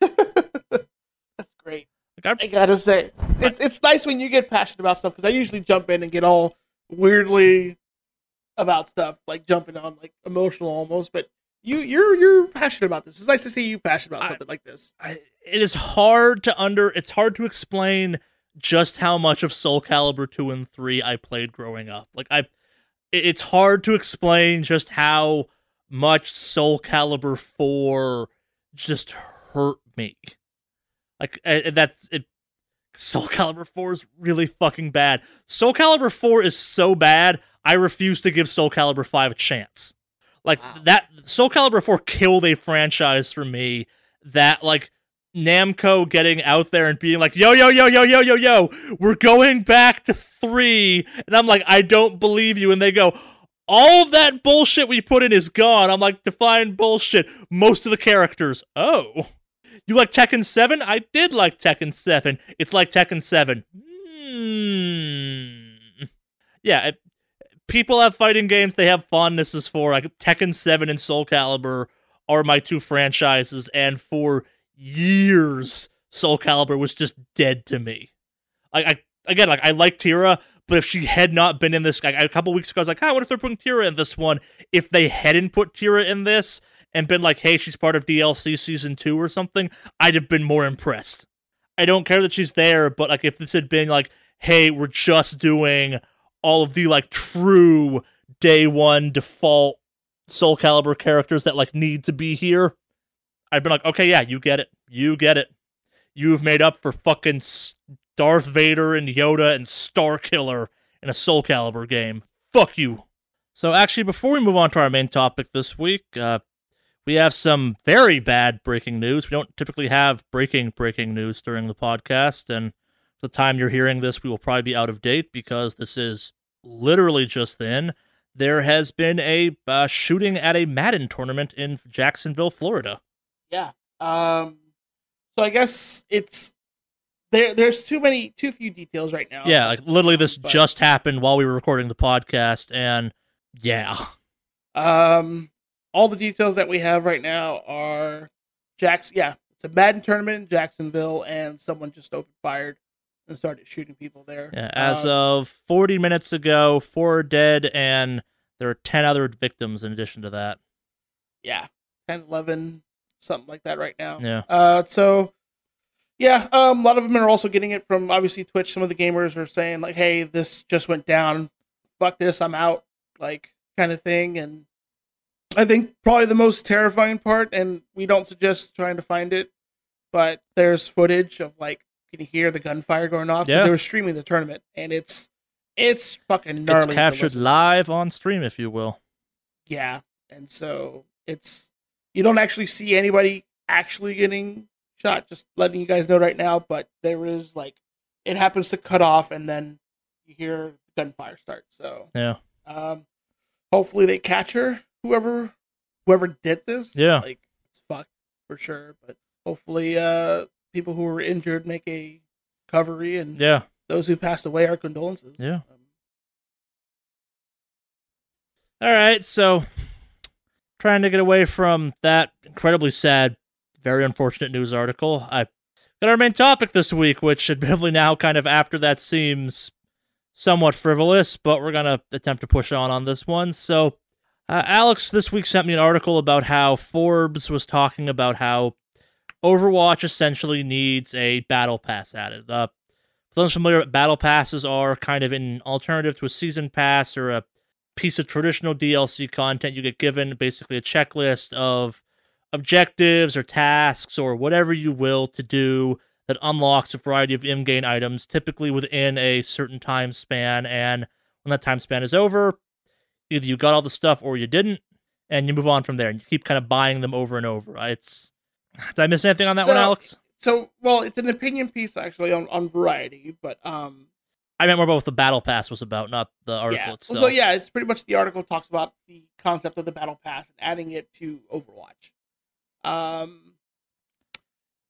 S2: That's great. Like I gotta say, it's it's nice when you get passionate about stuff because I usually jump in and get all weirdly about stuff, like jumping on like emotional almost. But you you're you're passionate about this. It's nice to see you passionate about I, something like this.
S1: I, it is hard to under. It's hard to explain just how much of Soul Calibur two and three I played growing up. Like I, it's hard to explain just how much Soul Calibur four just hurt me. Like uh, that's it. Soul Calibur 4 is really fucking bad. Soul Calibur 4 is so bad, I refuse to give Soul Calibur 5 a chance. Like wow. that Soul Calibur 4 killed a franchise for me that like Namco getting out there and being like, yo, yo, yo, yo, yo, yo, yo, we're going back to three. And I'm like, I don't believe you. And they go, all of that bullshit we put in is gone. I'm like, define bullshit. Most of the characters. Oh. You like Tekken 7? I did like Tekken 7. It's like Tekken 7. Hmm. Yeah, it, people have fighting games they have fondnesses for. Like Tekken 7 and Soul Calibur are my two franchises, and for years, Soul Calibur was just dead to me. I, I again, like I like Tira, but if she had not been in this, like, a couple weeks ago, I was like, oh, what if they're putting Tira in this one? If they hadn't put Tira in this, and been like, hey, she's part of DLC season two or something, I'd have been more impressed. I don't care that she's there, but like if this had been like, hey, we're just doing all of the like true day one default Soul Calibur characters that like need to be here, I'd been like, okay, yeah, you get it, you get it. You've made up for fucking Darth Vader and Yoda and Starkiller in a Soul Calibur game. Fuck you. So actually, before we move on to our main topic this week, uh, we have some very bad breaking news. We don't typically have breaking breaking news during the podcast, and the time you're hearing this, we will probably be out of date because this is literally just then. There has been a uh, shooting at a Madden tournament in Jacksonville, Florida.
S2: Yeah. Um. So I guess it's there. There's too many, too few details right now.
S1: Yeah, like literally, this but... just happened while we were recording the podcast, and yeah.
S2: Um all the details that we have right now are Jacks. Yeah, it's a Madden tournament in Jacksonville, and someone just opened fired and started shooting people there.
S1: Yeah, as
S2: Um,
S1: of 40 minutes ago, four dead, and there are 10 other victims in addition to that.
S2: yeah, 10, 11, something like that right now.
S1: Yeah.
S2: Uh, so yeah, um, a lot of them are also getting it from obviously Twitch. Some of the gamers are saying like, "Hey, this just went down. Fuck this, I'm out." Like kind of thing. And I think probably the most terrifying part, and we don't suggest trying to find it, but there's footage of like you can hear the gunfire going off because
S1: Yeah.
S2: they were streaming the tournament, and it's it's fucking gnarly.
S1: It's captured
S2: listen to.
S1: live on stream, if you will.
S2: Yeah, and so it's you don't actually see anybody actually getting shot. Just letting you guys know right now, but there is like it happens to cut off, and then you hear gunfire start. So
S1: Yeah.
S2: um, hopefully they catch her. Whoever whoever did this,
S1: Yeah.
S2: like it's fucked for sure. But hopefully, uh, people who were injured make a recovery, and
S1: Yeah.
S2: those who passed away, our condolences.
S1: Yeah.
S2: Um,
S1: All right, so trying to get away from that incredibly sad, very unfortunate news article, I got our main topic this week, which admittedly now kind of after that seems somewhat frivolous, but we're gonna attempt to push on on this one. So, uh, Alex this week sent me an article about how Forbes was talking about how Overwatch essentially needs a battle pass added. Uh, for those familiar, battle passes are kind of an alternative to a season pass or a piece of traditional DLC content. You get given basically a checklist of objectives or tasks or whatever you will to do that unlocks a variety of in-game items, typically within a certain time span. And when that time span is over, either you got all the stuff or you didn't, and you move on from there. And you keep kind of buying them over and over. It's did I miss anything on that one, Alex?
S2: so well, it's an opinion piece actually on on Variety, but um.
S1: I meant more about what the battle pass was about, not the article
S2: yeah.
S1: itself.
S2: So yeah, it's pretty much the article talks about the concept of the battle pass and adding it to Overwatch. Um,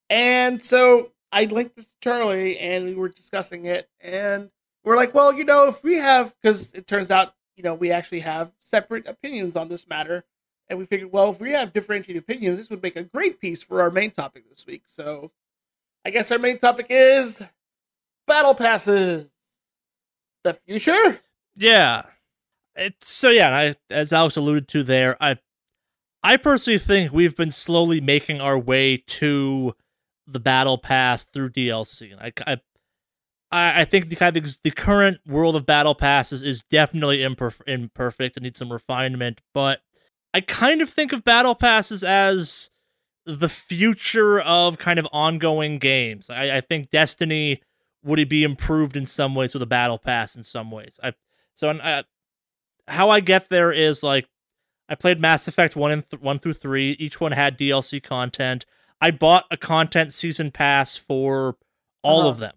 S2: and so I linked this to Charlie, and we were discussing it, and we're like, well, you know, if we have, because it turns out, you know, we actually have separate opinions on this matter, and we figured, well, if we have differentiated opinions, this would make a great piece for our main topic this week. So, I guess our main topic is battle passes. The future.
S1: Yeah. It's so yeah, I, as Alex alluded to there, I I personally think we've been slowly making our way to the battle pass through DLC. I I I I think the kind of the current world of battle passes is definitely imperf- imperfect and needs some refinement, but I kind of think of battle passes as the future of kind of ongoing games. I, I think Destiny would it be improved in some ways with a battle pass in some ways. I so uh, how I get there is like I played Mass Effect one and th- one through three. Each one had DLC content. I bought a content season pass for all
S2: Uh-huh.
S1: of them.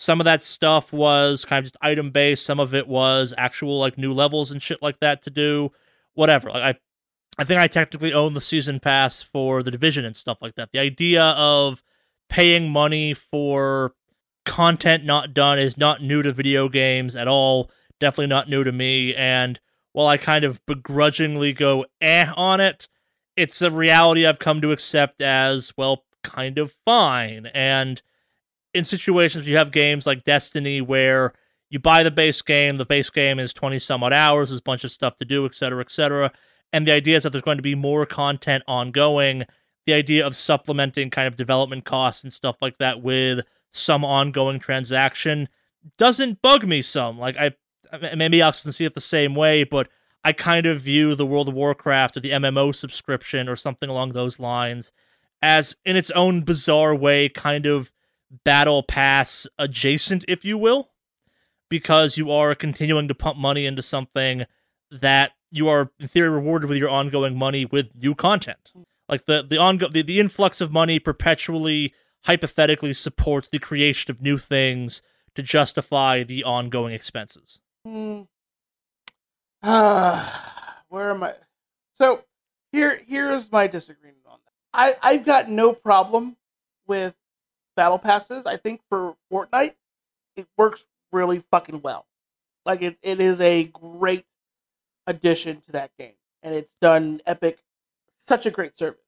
S1: Some of that stuff was kind of just item based. Some of it was actual like new levels and shit like that to do. Whatever. Like I, I think I technically own the season pass for the division and stuff like that. The idea of paying money for content not done is not new to video games at all. Definitely not new to me. And while I kind of begrudgingly go eh on it, it's a reality I've come to accept as, well, kind of fine. And in situations you have games like Destiny where you buy the base game, the base game is 20 some odd hours, there's a bunch of stuff to do, et cetera, et cetera. And the idea is that there's going to be more content ongoing. The idea of supplementing kind of development costs and stuff like that with some ongoing transaction doesn't bug me some. Like I maybe I doesn't see it the same way, but I kind of view the World of Warcraft or the MMO subscription or something along those lines as in its own bizarre way kind of battle pass adjacent, if you will, because you are continuing to pump money into something that you are in theory rewarded with your ongoing money with new content. Like the the ongo- the, the influx of money perpetually hypothetically supports the creation of new things to justify the ongoing expenses.
S2: Hmm. Ah, [SIGHS] where am I? So here, here's my disagreement on that. I I've got no problem with battle passes. I think for Fortnite, it works really fucking well. Like it, it is a great addition to that game, and it's done Epic such a great service.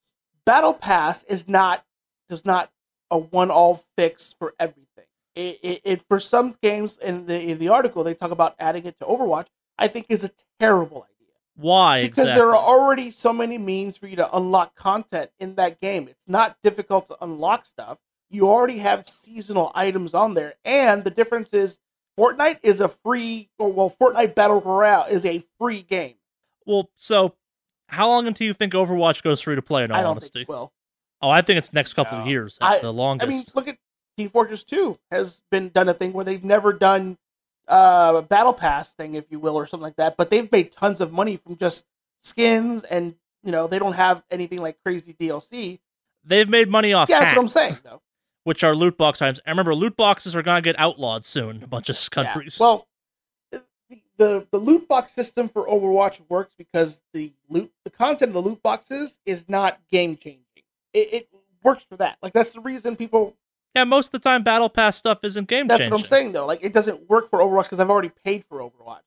S2: Battle Pass is not does not a one all fix for everything. it, it, it for some games in the in the article they talk about adding it to Overwatch. I think is a terrible idea
S1: Why?
S2: because
S1: exactly?
S2: there are already so many means for you to unlock content in that game. It's not difficult to unlock stuff. You already have seasonal items on there, and the difference is Fortnite is a free. Or, well, Fortnite Battle Royale is a free game.
S1: Well, so how long until you think Overwatch goes free to play? In all honesty,
S2: think it will.
S1: oh, I think it's next couple of years at
S2: I-
S1: the longest.
S2: I mean, look at Team Fortress 2 has been done a thing where they've never done uh, a battle pass thing, if you will, or something like that. But they've made tons of money from just skins, and you know they don't have anything like crazy DLC.
S1: They've made money off
S2: Yeah, that's what I'm saying, though.
S1: Which are loot box items. I remember loot boxes are gonna get outlawed soon. in A bunch of
S2: Yeah.
S1: countries.
S2: Well, the the loot box system for Overwatch works because the loot the content of the loot boxes is not game changing. It, it works for that. Like that's the reason people
S1: yeah, most of the time, battle pass stuff isn't game
S2: That's
S1: changing.
S2: what I'm saying though. Like it doesn't work for Overwatch because I've already paid for Overwatch.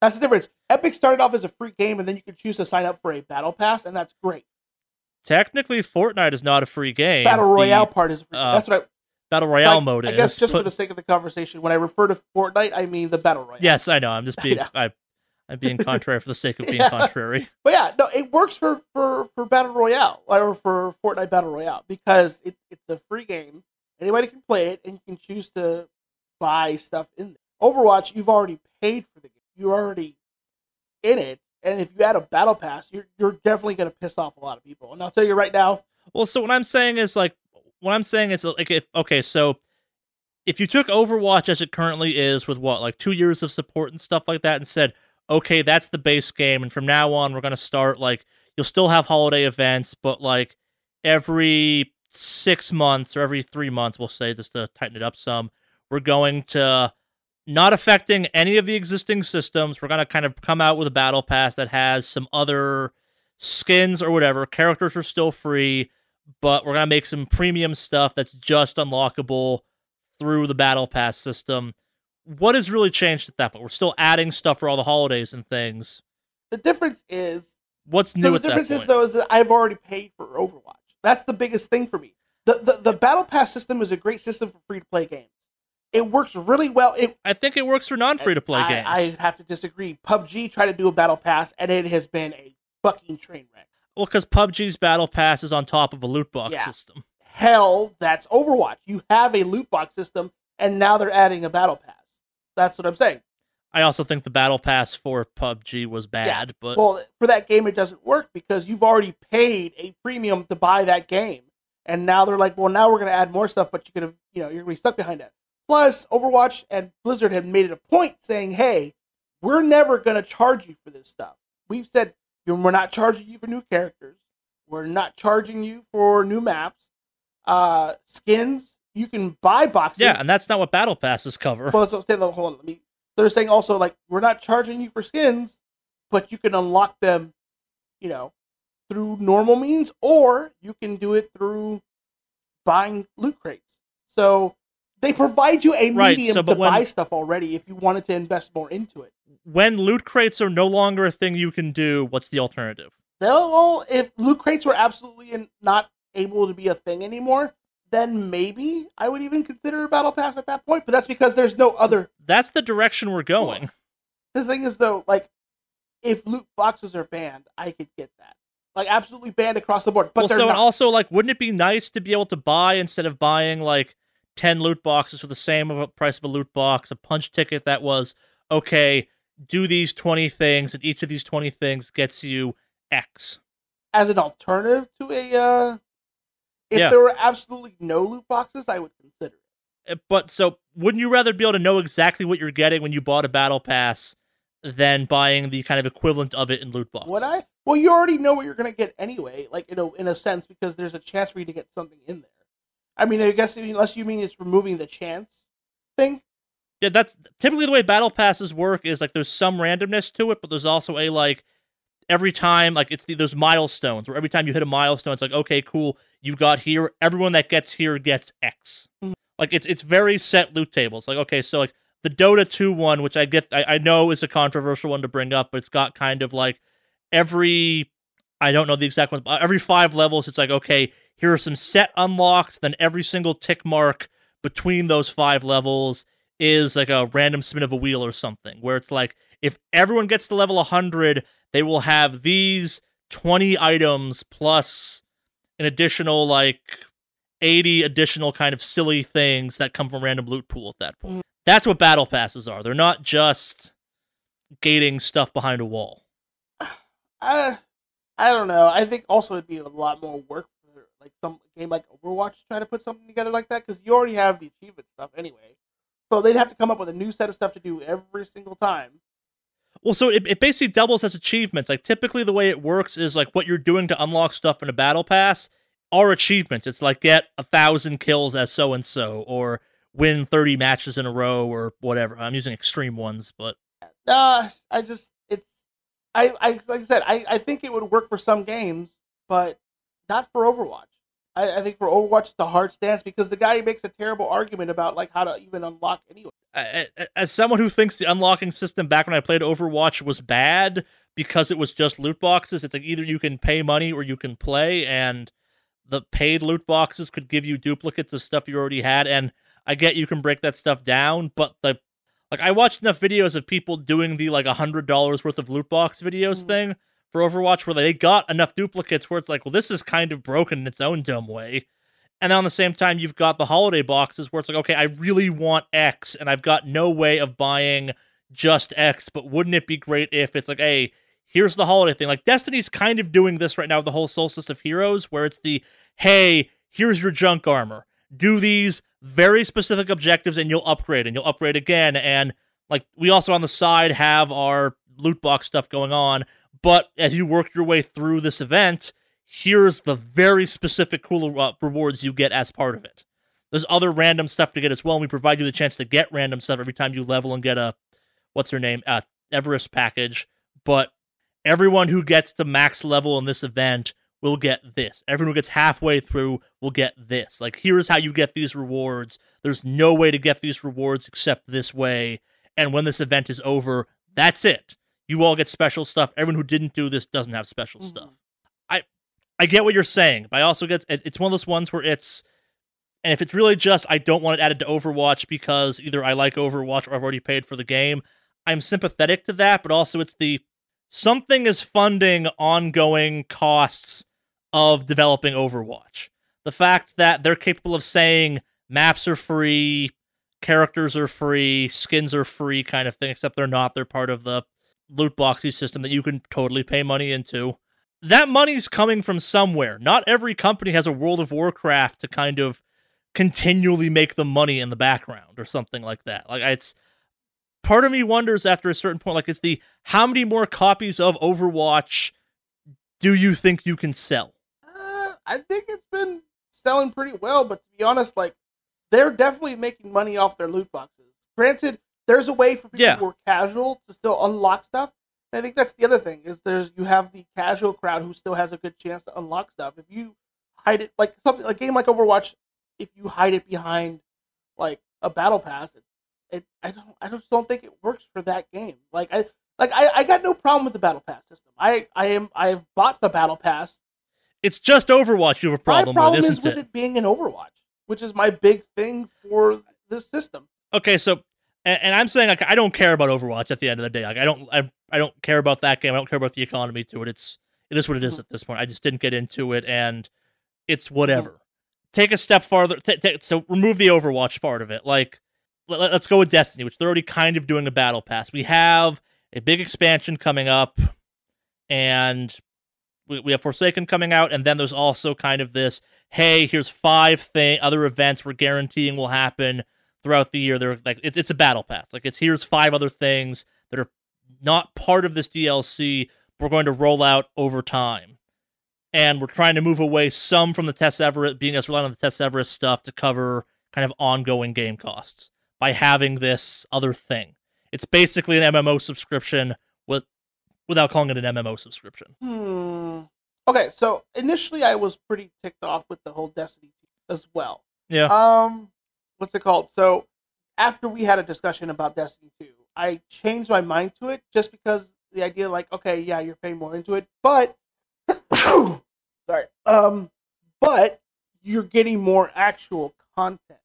S2: That's the difference. Epic started off as a free game, and then you could choose to sign up for a battle pass, and that's great.
S1: Technically, Fortnite is not a free game.
S2: battle
S1: The
S2: royale part is free.
S1: uh,
S2: that's what I,
S1: battle
S2: so
S1: royale
S2: I,
S1: mode
S2: I
S1: is.
S2: I guess just
S1: but-
S2: for the sake of the conversation, when I refer to Fortnite, I mean the battle royale.
S1: Yes, I know. I'm just [LAUGHS] being I, I'm being contrary for the sake of [LAUGHS] being
S2: Yeah.
S1: contrary. [LAUGHS]
S2: But yeah, no, it works for for for battle royale or for Fortnite battle royale because it, it's a free game. Anybody can play it, and you can choose to buy stuff in there. Overwatch, you've already paid for the game. You're already in it, and if you add a battle pass, you're you're definitely going to piss off a lot of people. And I'll tell you right now,
S1: Well, so what I'm saying is like what I'm saying is like if okay, so if you took Overwatch as it currently is with what like two years of support and stuff like that, and said okay, that's the base game, and from now on we're gonna start like you'll still have holiday events, but like every six months or every three months, we'll say just to tighten it up some, we're going to not affecting any of the existing systems. We're gonna kind of come out with a battle pass that has some other skins or whatever. Characters are still free, but we're gonna make some premium stuff that's just unlockable through the battle pass system. What has really changed at that point? We're still adding stuff for all the holidays and things.
S2: the difference is
S1: What's new
S2: the
S1: at that
S2: difference is though is that I've already paid for Overwatch. That's the biggest thing for me. The the, the battle pass system is a great system for free to play games. It works really well. It
S1: I think it works for non-free to play games.
S2: I have to disagree. PUBG tried to do a battle pass, and it has been a fucking train wreck.
S1: Well, because PUBG's battle pass is on top of a loot box
S2: Yeah.
S1: system.
S2: Hell, that's Overwatch. You have a loot box system, and now they're adding a battle pass. That's what I'm saying.
S1: I also think the battle pass for PUBG was bad, but
S2: Well, for that game, it doesn't work because you've already paid a premium to buy that game, and now they're like, well, now we're going to add more stuff, but you're going to, you know, you're going to be stuck behind that. Plus, Overwatch and Blizzard have made it a point saying, hey, we're never going to charge you for this stuff. We've said we're not charging you for new characters. We're not charging you for new maps, uh, skins. You can buy boxes.
S1: yeah, and that's not what battle passes cover.
S2: Well, so say hold on. Let me. They're saying also like we're not charging you for skins, but you can unlock them, you know, through normal means, or you can do it through buying loot crates. So they provide you a
S1: Right,
S2: medium
S1: so,
S2: to
S1: when-
S2: buy stuff already if you wanted to invest more into it.
S1: when loot crates are no longer a thing you can do, what's the alternative?
S2: Well, if loot crates were absolutely in- not able to be a thing anymore, then maybe I would even consider a battle pass at that point. But that's because there's no other
S1: That's the direction we're going.
S2: the thing is though, like if loot boxes are banned, I could get that. Like absolutely banned across the board. But
S1: well, so
S2: not.
S1: and also like, wouldn't it be nice to be able to buy instead of buying like ten loot boxes for the same of a price of a loot box, a punch ticket that was okay. Do these twenty things, and each of these twenty things gets you X.
S2: as an alternative to a uh if
S1: Yeah.
S2: there were absolutely no loot boxes, I would consider it.
S1: Uh, But so, wouldn't you rather be able to know exactly what you're getting when you bought a battle pass than buying the kind of equivalent of it in loot boxes?
S2: Would I? Well, you already know what you're gonna get anyway, like in a in a sense, because there's a chance for you to get something in there. I mean, I guess unless you mean it's removing the chance thing.
S1: Yeah, that's typically the way battle passes work. Is like there's some randomness to it, but there's also a like every time like it's the, those milestones where every time you hit a milestone, it's like okay, cool, you got here. Everyone that gets here gets X.
S2: Mhm.
S1: Like it's it's very set loot tables. Like okay, so like the Dota two one, which I get, I, I know is a controversial one to bring up, but it's got kind of like every I don't know the exact one, but every five levels, it's like okay, here are some set unlocks. Then every single tick mark between those five levels is like a random spin of a wheel or something, where it's like if everyone gets to level 100, they will have these 20 items plus an additional like 80 additional kind of silly things that come from random loot pool at that point. Mm. That's what battle passes are. They're not just gating stuff behind a wall. [SIGHS]
S2: Uh, I don't know. I think also it'd be a lot more work like some game like Overwatch to try to put something together like that because you already have the achievement stuff anyway. So they'd have to come up with a new set of stuff to do every single time.
S1: Well, so it, it basically doubles as achievements. Like typically the way it works is like what you're doing to unlock stuff in a battle pass are achievements. It's like get a thousand kills as so and so, or win thirty matches in a row, or whatever. I'm using extreme ones, but
S2: uh, I just it's I I like I said I I think it would work for some games, but not for Overwatch. I, I think for Overwatch the hard stance because the guy makes a terrible argument about like how to even unlock anyway.
S1: As someone who thinks the unlocking system back when I played Overwatch was bad because it was just loot boxes, it's like either you can pay money or you can play, and the paid loot boxes could give you duplicates of stuff you already had. And I get you can break that stuff down, but the like I watched enough videos of people doing the like a hundred dollars worth of loot box videos mm. thing for Overwatch where they got enough duplicates where it's like, well, this is kind of broken in its own dumb way. And on the same time, you've got the holiday boxes where it's like, okay, I really want X, and I've got no way of buying just X, but wouldn't it be great if it's like, hey, here's the holiday thing? Like Destiny's kind of doing this right now with the whole Solstice of Heroes, where it's the, hey, here's your junk armor. Do these very specific objectives and you'll upgrade and you'll upgrade again. And like we also on the side have our loot box stuff going on. But as you work your way through this event, here's the very specific cool uh, rewards you get as part of it. There's other random stuff to get as well, and we provide you the chance to get random stuff every time you level and get a what's her name, uh, Everis package. But everyone who gets to max level in this event will get this. Everyone who gets halfway through will get this. Like, here's how you get these rewards. There's no way to get these rewards except this way. And when this event is over, that's it. You all get special stuff. Everyone who didn't do this doesn't have special mm-hmm. stuff. I I get what you're saying, but I also get it's one of those ones where it's and if it's really just I don't want it added to Overwatch because either I like Overwatch or I've already paid for the game, I'm sympathetic to that, but also it's the something is funding ongoing costs of developing Overwatch. The fact that they're capable of saying maps are free, characters are free, skins are free, kind of thing, except they're not. They're part of the loot boxy system that you can totally pay money into. That money's coming from somewhere. Not every company has a World of Warcraft to kind of continually make the money in the background or something like that. Like it's part of me wonders after a certain point, like it's the how many more copies of Overwatch do you think you can sell?
S2: Uh, I think it's been selling pretty well, but to be honest, like they're definitely making money off their loot boxes. Granted, there's a way for people
S1: yeah.
S2: who are casual to still unlock stuff. And I think that's the other thing is there's you have the casual crowd who still has a good chance to unlock stuff. If you hide it like something like a game like Overwatch, if you hide it behind like a battle pass, it, it I don't I just don't think it works for that game. Like I like I, I got no problem with the battle pass system. I I am I have bought the battle pass
S1: it's just Overwatch you have a problem,
S2: my problem
S1: with,
S2: is with it? it being an Overwatch, which is my big thing for this system.
S1: Okay, so and, and, I'm saying like I don't care about Overwatch at the end of the day. Like I don't I, I don't care about that game. I don't care about the economy to it. It's it is what it is mm-hmm. at this point. I just didn't get into it, and it's whatever. Mm-hmm. Take a step farther. T- t- so remove the Overwatch part of it. Like let, let's go with Destiny, which they're already kind of doing a battle pass. We have a big expansion coming up, and we, we have Forsaken coming out, and then there's also kind of this hey, here's five thing other events we're guaranteeing will happen throughout the year. They're like it's it's a battle pass. Like it's here's five other things that are not part of this DLC. We're going to roll out over time. And we're trying to move away some from the Tess Everis being as reliant on the Tess Everis stuff to cover kind of ongoing game costs by having this other thing. It's basically an MMO subscription with without calling it an MMO subscription.
S2: Hmm. Okay, so initially I was pretty ticked off with the whole Destiny as well.
S1: Yeah.
S2: Um, what's it called? So after we had a discussion about Destiny 2, I changed my mind to it just because the idea, like, okay, yeah, you're paying more into it, but [COUGHS] sorry, um, but you're getting more actual content.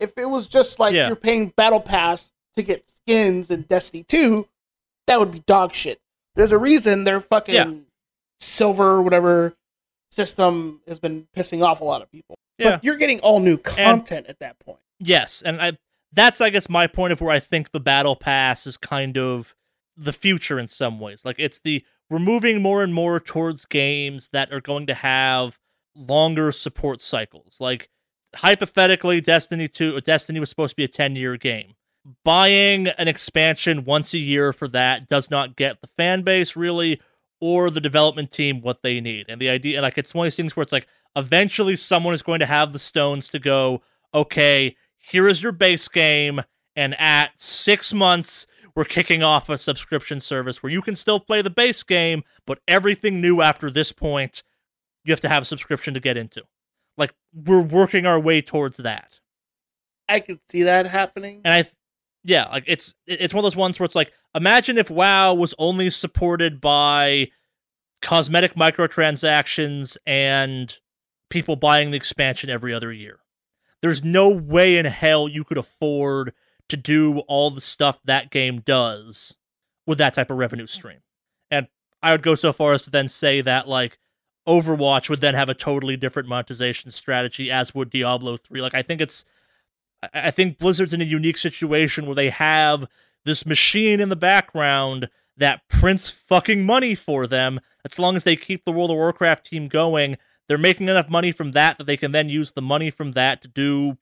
S2: If it was just like
S1: Yeah.
S2: you're paying Battle Pass to get skins in Destiny 2, that would be dog shit. There's a reason their fucking
S1: Yeah.
S2: silver or whatever system has been pissing off a lot of people.
S1: Yeah.
S2: But you're getting all new content at that point.
S1: Yes, and I that's I guess my point of where I think the battle pass is kind of the future in some ways. Like it's the we're moving more and more towards games that are going to have longer support cycles. Like hypothetically Destiny 2 Destiny was supposed to be a 10-year game. Buying an expansion once a year for that does not get the fan base really or the development team what they need. And the idea like it's one of these things where it's like eventually someone is going to have the stones to go, okay, here is your base game, and at six months, we're kicking off a subscription service where you can still play the base game, but everything new after this point, you have to have a subscription to get into. Like, we're working our way towards that.
S2: I can see that happening.
S1: And I, yeah, like it's it's one of those ones where it's like, imagine if WoW was only supported by cosmetic microtransactions and people buying the expansion every other year. There's no way in hell you could afford to do all the stuff that game does with that type of revenue stream. And I would go so far as to then say that like Overwatch would then have a totally different monetization strategy as would Diablo 3. Like I think it's I think Blizzard's in a unique situation where they have this machine in the background that prints fucking money for them. As long as they keep the World of Warcraft team going, they're making enough money from that that they can then use the money from that to do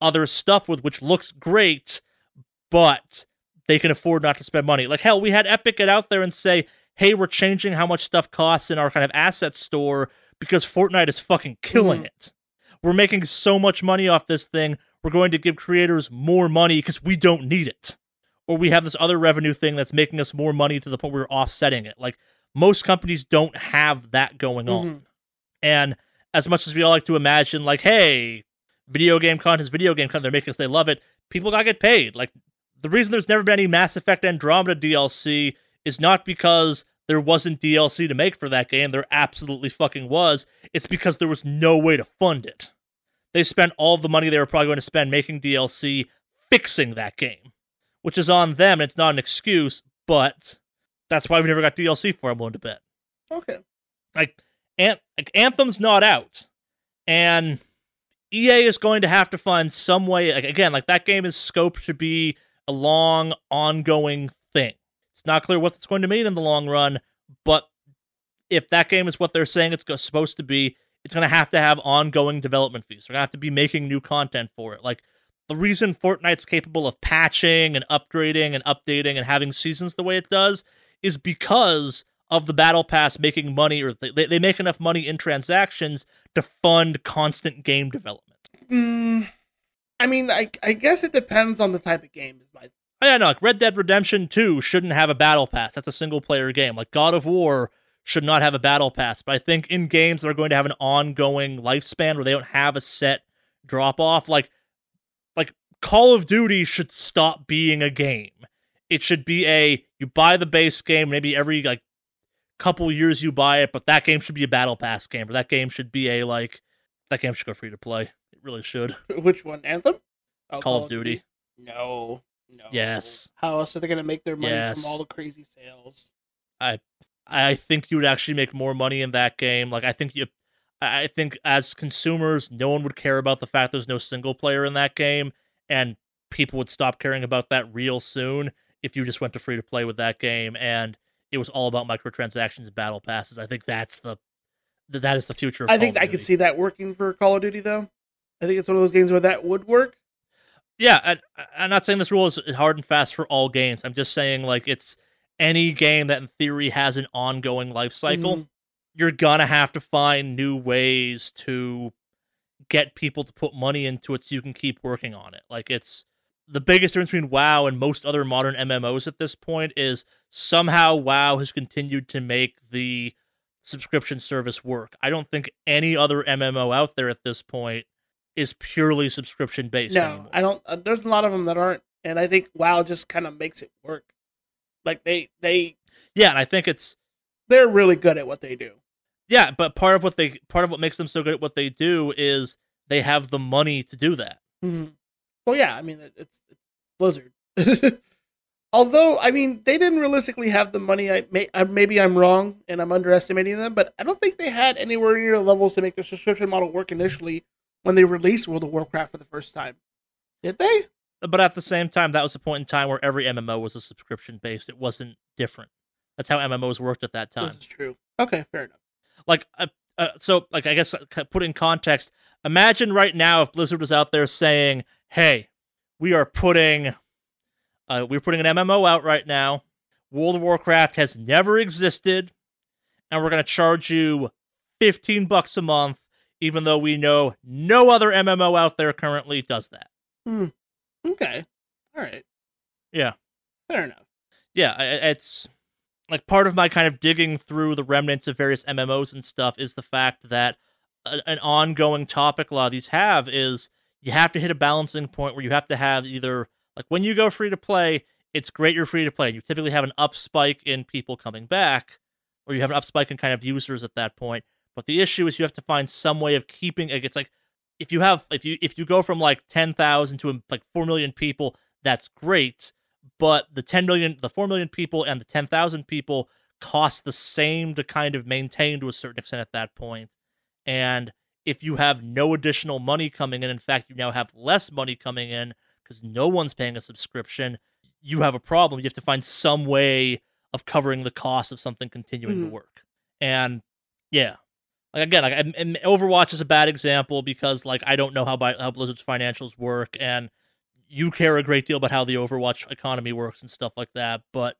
S1: other stuff with, which looks great, but they can afford not to spend money. Like hell, we had Epic get out there and say, "Hey, we're changing how much stuff costs in our kind of asset store because Fortnite is fucking killing
S2: Mhm.
S1: it. We're making so much money off this thing. We're going to give creators more money because we don't need it." Or we have this other revenue thing that's making us more money to the point where we're offsetting it. Like most companies don't have that going on. And as much as we all like to imagine, like, hey, video game content is video game content, they're making us they love it, people gotta get paid. Like the reason there's never been any Mass Effect Andromeda DLC is not because there wasn't DLC to make for that game. There absolutely fucking was. It's because there was no way to fund it. They spent all the money they were probably going to spend making DLC fixing that game, which is on them. And it's not an excuse, but that's why we never got DLC for. I'm willing to bet
S2: Okay.
S1: like, An- Anthem's not out, and EA is going to have to find some way. Like again, like that game is scoped to be a long, ongoing thing. It's not clear what it's going to mean in the long run, but if that game is what they're saying it's supposed to be, it's going to have to have ongoing development fees. They're going to have to be making new content for it. Like the reason Fortnite's capable of patching and upgrading and updating and having seasons the way it does is because of the battle pass making money or they, they make enough money in transactions to fund constant game development.
S2: Mm, I mean, I I guess it depends on the type of game. Is my
S1: oh, yeah no like red dead redemption 2 shouldn't have a battle pass. That's a single player game. Like god of war should not have a battle pass but i think in games that are going to have an ongoing lifespan where they don't have a set drop off like like call of duty should stop being a game. It should be a you buy the base game maybe every like couple years you buy it but that game should be a battle pass game or that game should be a like that game should go free to play it really should [LAUGHS]
S2: which one? Anthem? Oh,
S1: call of duty
S2: No, no.
S1: Yes.
S2: How else are they gonna make their money
S1: Yes.
S2: from all the crazy sales?
S1: I I think you would actually make more money in that game. Like I think you I I think as consumers, no one would care about the fact there's no single player in that game, and people would stop caring about that real soon if you just went to free to play with that game and it was all about microtransactions and battle passes. I think that's the th- that is the future of
S2: I
S1: Call
S2: think I could see that working for Call of Duty though. I think it's one of those games where that would work.
S1: Yeah, I, I'm not saying this rule is hard and fast for all games. I'm just saying like it's any game that in theory has an ongoing life cycle.
S2: Mhm.
S1: You're gonna have to find new ways to get people to put money into it so you can keep working on it. Like it's the biggest difference between WoW and most other modern MMOs at this point is somehow WoW has continued to make the subscription service work. I don't think any other MMO out there at this point is purely subscription based
S2: No,
S1: anymore.
S2: I don't. Uh, there's a lot of them that aren't, and I think WoW just kind of makes it work. Like they they
S1: Yeah, and I think it's
S2: they're really good at what they do.
S1: yeah, but part of what they part of what makes them so good at what they do is they have the money to do that.
S2: Mhm. Well, yeah, I mean it, it's, it's Blizzard. [LAUGHS] Although, I mean, they didn't realistically have the money. I may, I, maybe I'm wrong and I'm underestimating them, but I don't think they had anywhere near levels to make the subscription model work initially when they released World of Warcraft for the first time. Did they?
S1: But at the same time, that was a point in time where every MMO was a subscription based. It wasn't different. That's how MMOs worked at that time.
S2: This is true. Okay, fair enough.
S1: Like, uh, uh, so, like, I guess uh, put in context. Imagine right now if Blizzard was out there saying, "Hey, we are putting, uh, we're putting an MMO out right now. World of Warcraft has never existed, and we're going to charge you fifteen bucks a month, even though we know no other MMO out there currently does that."
S2: Hmm. Okay. All right.
S1: Yeah.
S2: Fair enough.
S1: Yeah, it's like part of my kind of digging through the remnants of various MMOs and stuff is the fact that an ongoing topic a lot of these have is you have to hit a balancing point where you have to have either like when you go free to play, it's great you're free to play. You typically have an up spike in people coming back, or you have an up spike in kind of users at that point. But the issue is you have to find some way of keeping it. It's like if you have if you if you go from like ten thousand to like four million people, that's great but the 10 million, the 4 million people and the 10,000 people cost the same to kind of maintain to a certain extent at that point. And if you have no additional money coming in, in fact, you now have less money coming in because no one's paying a subscription, you have a problem. You have to find some way of covering the cost of something continuing mm-hmm. to work. And yeah, like again, like Overwatch is a bad example because like I don't know how how Blizzard's financials work, and you care a great deal about how the Overwatch economy works and stuff like that. But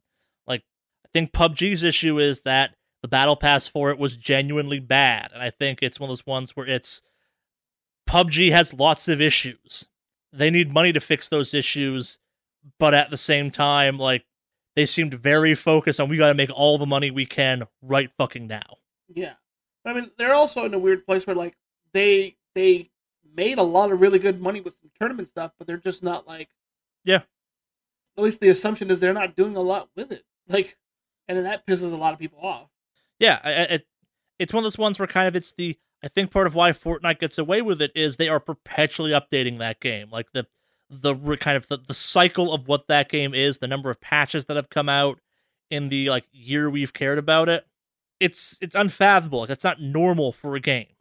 S1: like, I think PUBG's issue is that the battle pass for it was genuinely bad, and I think it's one of those ones where it's PUBG has lots of issues. They need money to fix those issues, but at the same time, like they seemed very focused on we got to make all the money we can right fucking now.
S2: Yeah, I mean they're also in a weird place where like they they made a lot of really good money with some tournament stuff, but they're just not like
S1: yeah.
S2: At least the assumption is they're not doing a lot with it. Like, and then that pisses a lot of people off.
S1: Yeah, it, it's one of those ones where kind of it's the I think part of why Fortnite gets away with it is they are perpetually updating that game. Like the the kind of the, the cycle of what that game is, the number of patches that have come out in the like year we've cared about it. It's it's unfathomable. Like it's not normal for a game.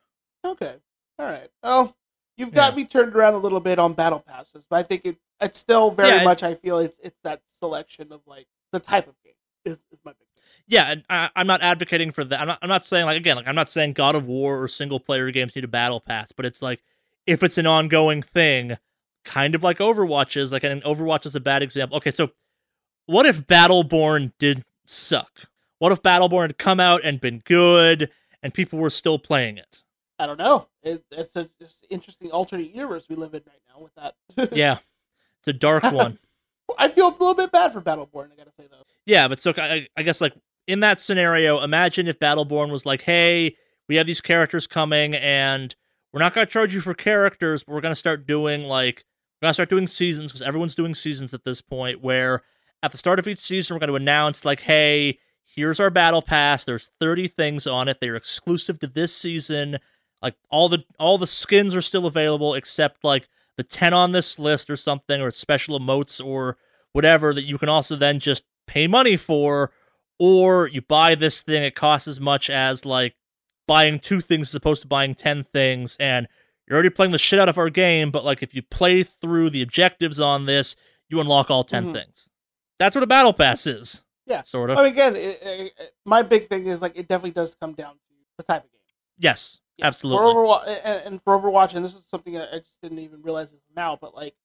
S2: Okay. All right. Oh, You've got yeah. me turned around a little bit on battle passes, but I think it it's still very yeah, much. I feel it's it's that selection of like the type of game is, is my big.
S1: Yeah, and I, am not advocating for that. I'm not, I'm not saying like again, like I'm not saying God of War or single player games need a battle pass, but it's like if it's an ongoing thing, kind of like Overwatch is. Like, and Overwatch is a bad example. Okay, so what if Battleborn did suck? What if Battleborn had come out and been good, and people were still playing it?
S2: I don't know. It, it's a just interesting alternate universe we live in right now with
S1: that. [LAUGHS] yeah, it's a dark [LAUGHS] one.
S2: I feel a little bit bad for Battleborn. I gotta say though.
S1: Yeah, but so I, I guess like in that scenario, imagine if Battleborn was like, "Hey, we have these characters coming, and we're not gonna charge you for characters, but we're gonna start doing like we're gonna start doing seasons because everyone's doing seasons at this point. Where at the start of each season, we're gonna announce like, "Hey, here's our battle pass. There's 30 things on it. They're exclusive to this season." Like all the all the skins are still available except like the 10 on this list or something or special emotes or whatever that you can also then just pay money for or you buy this thing it costs as much as like buying two things as opposed to buying 10 things and you're already playing the shit out of our game but like if you play through the objectives on this you unlock all 10 mm-hmm. things. That's what a battle pass is
S2: yeah.
S1: sort of
S2: I mean, again it, it, my big thing is like it definitely does come down to the type of game.
S1: Yes yeah, Absolutely.
S2: For Overwatch, and, for Overwatch, and this is something I just didn't even realize now, but like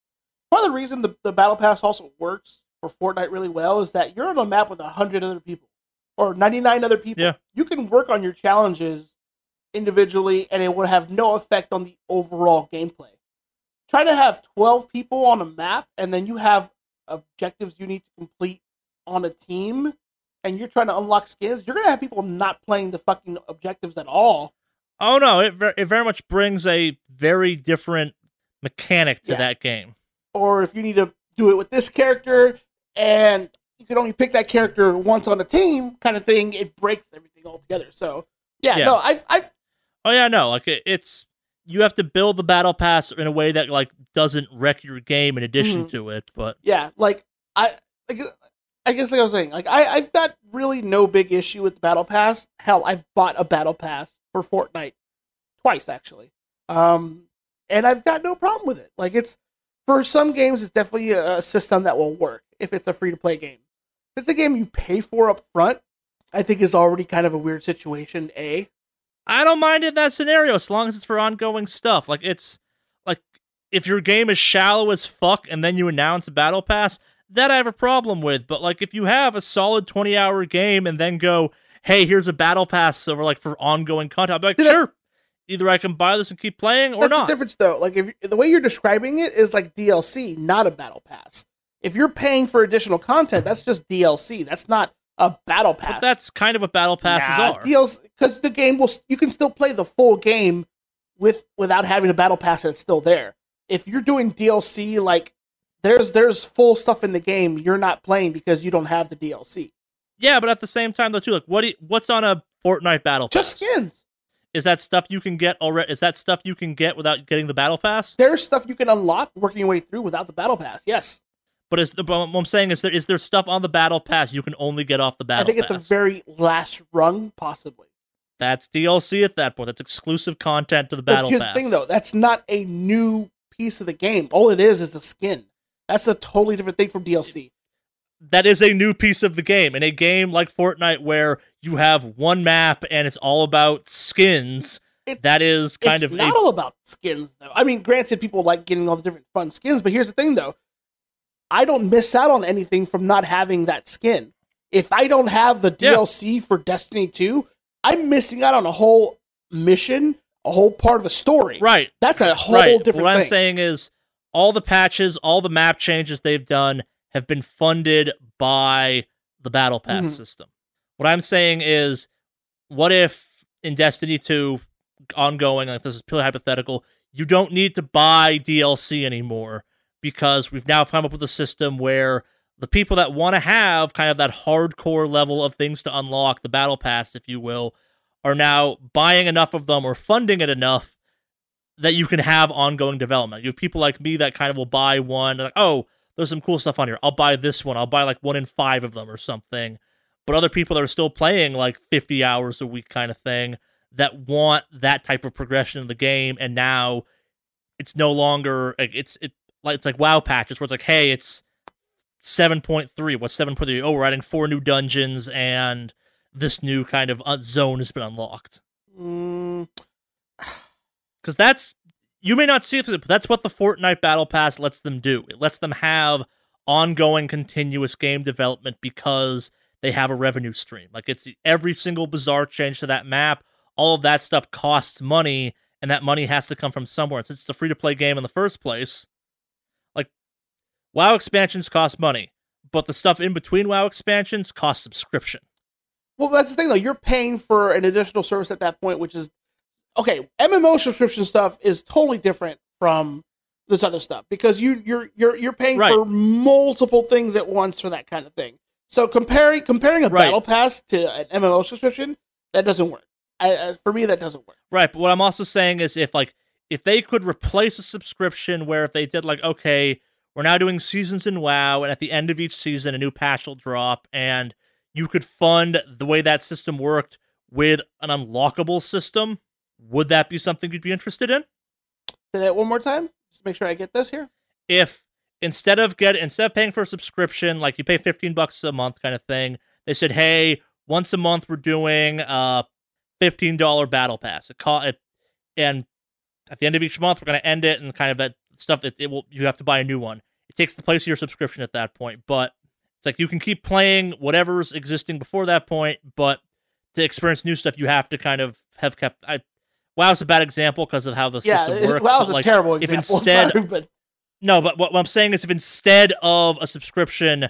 S2: part of the reason the, the battle pass also works for Fortnite really well is that you're on a map with hundred other people or ninety nine other people.
S1: Yeah.
S2: You can work on your challenges individually, and it would have no effect on the overall gameplay. Try to have twelve people on a map, and then you have objectives you need to complete on a team, and you're trying to unlock skins. You're gonna have people not playing the fucking objectives at all
S1: Oh no, it it very much brings a very different mechanic to yeah. that game.
S2: Or if you need to do it with this character and you can only pick that character once on a team, kind of thing, it breaks everything altogether. So yeah, yeah. no, I, I.
S1: Oh yeah, no, like it, it's you have to build the battle pass in a way that like doesn't wreck your game in addition
S2: Mhm.
S1: to it. But
S2: Yeah, like I, like, I guess like I was saying, like I, I've got really no big issue with the battle pass. Hell, I've bought a battle pass for Fortnite twice actually, um, and I've got no problem with it. Like it's for some games, it's definitely a, system that will work if it's a free to play game. If it's a game you pay for up front, I think is already kind of a weird situation. A
S1: I don't mind in that scenario as long as it's for ongoing stuff. Like it's like if your game is shallow as fuck and then you announce a battle pass, that I have a problem with. But like if you have a solid twenty hour game and then go, hey, here's a battle pass over like for ongoing content, be like,
S2: that's-
S1: sure. Either I can buy this and keep playing or
S2: That's
S1: not.
S2: the difference, though. Like if the way you're describing it is like DLC, not a battle pass. If you're paying for additional content, that's just DLC. That's not a battle pass.
S1: But that's kind of what battle passes
S2: nah,
S1: are.
S2: DLC because the game will. You can still play the full game with without having the battle pass. And it's still there. If you're doing DLC, like there's there's full stuff in the game you're not playing because you don't have the DLC.
S1: yeah, but at the same time though too, like what do you, what's on a Fortnite battle pass?
S2: Just skins.
S1: Is that stuff you can get already? Is that stuff you can get without getting the battle pass?
S2: There's stuff you can unlock working your way through without the battle pass. Yes,
S1: But is the but what I'm saying is there is there stuff on the battle pass you can only get off the battle
S2: I think at
S1: pass?
S2: the very last rung, possibly.
S1: That's DLC at that point. That's exclusive content to the
S2: But
S1: battle
S2: here's
S1: pass.
S2: the thing, though. That's not a new piece of the game. All it is is a skin. That's a totally different thing from DLC.
S1: That is a new piece of the game. In a game like Fortnite where you have one map and it's all about skins,
S2: It-
S1: that is kind
S2: it's
S1: of
S2: not
S1: a,
S2: all about skins, though. I mean, granted, people like getting all the different fun skins, but here's the thing, though. I don't miss out on anything from not having that skin. If I don't have the
S1: Yeah.
S2: DLC for Destiny 2, I'm missing out on a whole mission, a whole part of a story.
S1: right.
S2: That's a whole
S1: right.
S2: different
S1: what I'm saying is all the patches, all the map changes they've done have been funded by the battle pass
S2: Mhm.
S1: system. What I'm saying is, what if in Destiny 2 ongoing, like this is purely hypothetical, you don't need to buy DLC anymore because we've now come up with a system where the people that want to have kind of that hardcore level of things to unlock, the battle pass, if you will, are now buying enough of them or funding it enough that you can have ongoing development. You have people like me that kind of will buy one, like, oh, there's some cool stuff on here. I'll buy this one. I'll buy like one in five of them or something. But other people that are still playing like 50 hours a week kind of thing that want that type of progression in the game, and now it's no longer like it's it like it's like WoW patches where it's like, hey, it's 7.3. What's 7.3? Oh, we're adding four new dungeons and this new kind of uh, zone has been unlocked
S2: Mm, [SIGHS]
S1: because that's you may not see it, but that's what the Fortnite Battle Pass lets them do. It lets them have ongoing, continuous game development because they have a revenue stream. Like it's every single bizarre change to that map. All of that stuff costs money, and that money has to come from somewhere. Since it's a free to play game in the first place, like WoW expansions cost money, but the stuff in between WoW expansions costs subscription.
S2: Well, that's the thing, though. You're paying for an additional service at that point, which is okay. MMO subscription stuff is totally different from this other stuff because you you're you're you're paying
S1: Right.
S2: for multiple things at once for that kind of thing. So comparing comparing a
S1: Right.
S2: battle pass to an MMO subscription, that doesn't work. I, I, for me, that doesn't work.
S1: Right, but what I'm also saying is if like if they could replace a subscription where if they did like okay, we're now doing seasons in WoW and at the end of each season a new patch will drop and you could fund the way that system worked with an unlockable system, would that be something you'd be interested in?
S2: Say that one more time. Just make sure I get this here.
S1: If instead of get instead of paying for a subscription, like you pay 15 bucks a month kind of thing, they said, "Hey, once a month we're doing a $15 battle pass." It call it and at the end of each month we're going to end it and kind of that stuff that it will you have to buy a new one. It takes the place of your subscription at that point, but it's like you can keep playing whatever's existing before that point, but to experience new stuff you have to kind of have kept I WoW's a bad example because of how the
S2: Yeah,
S1: system works.
S2: that was a
S1: like,
S2: terrible
S1: if
S2: example. [LAUGHS]
S1: instead
S2: Sorry, but
S1: no, but what, what I'm saying is, if instead of a subscription,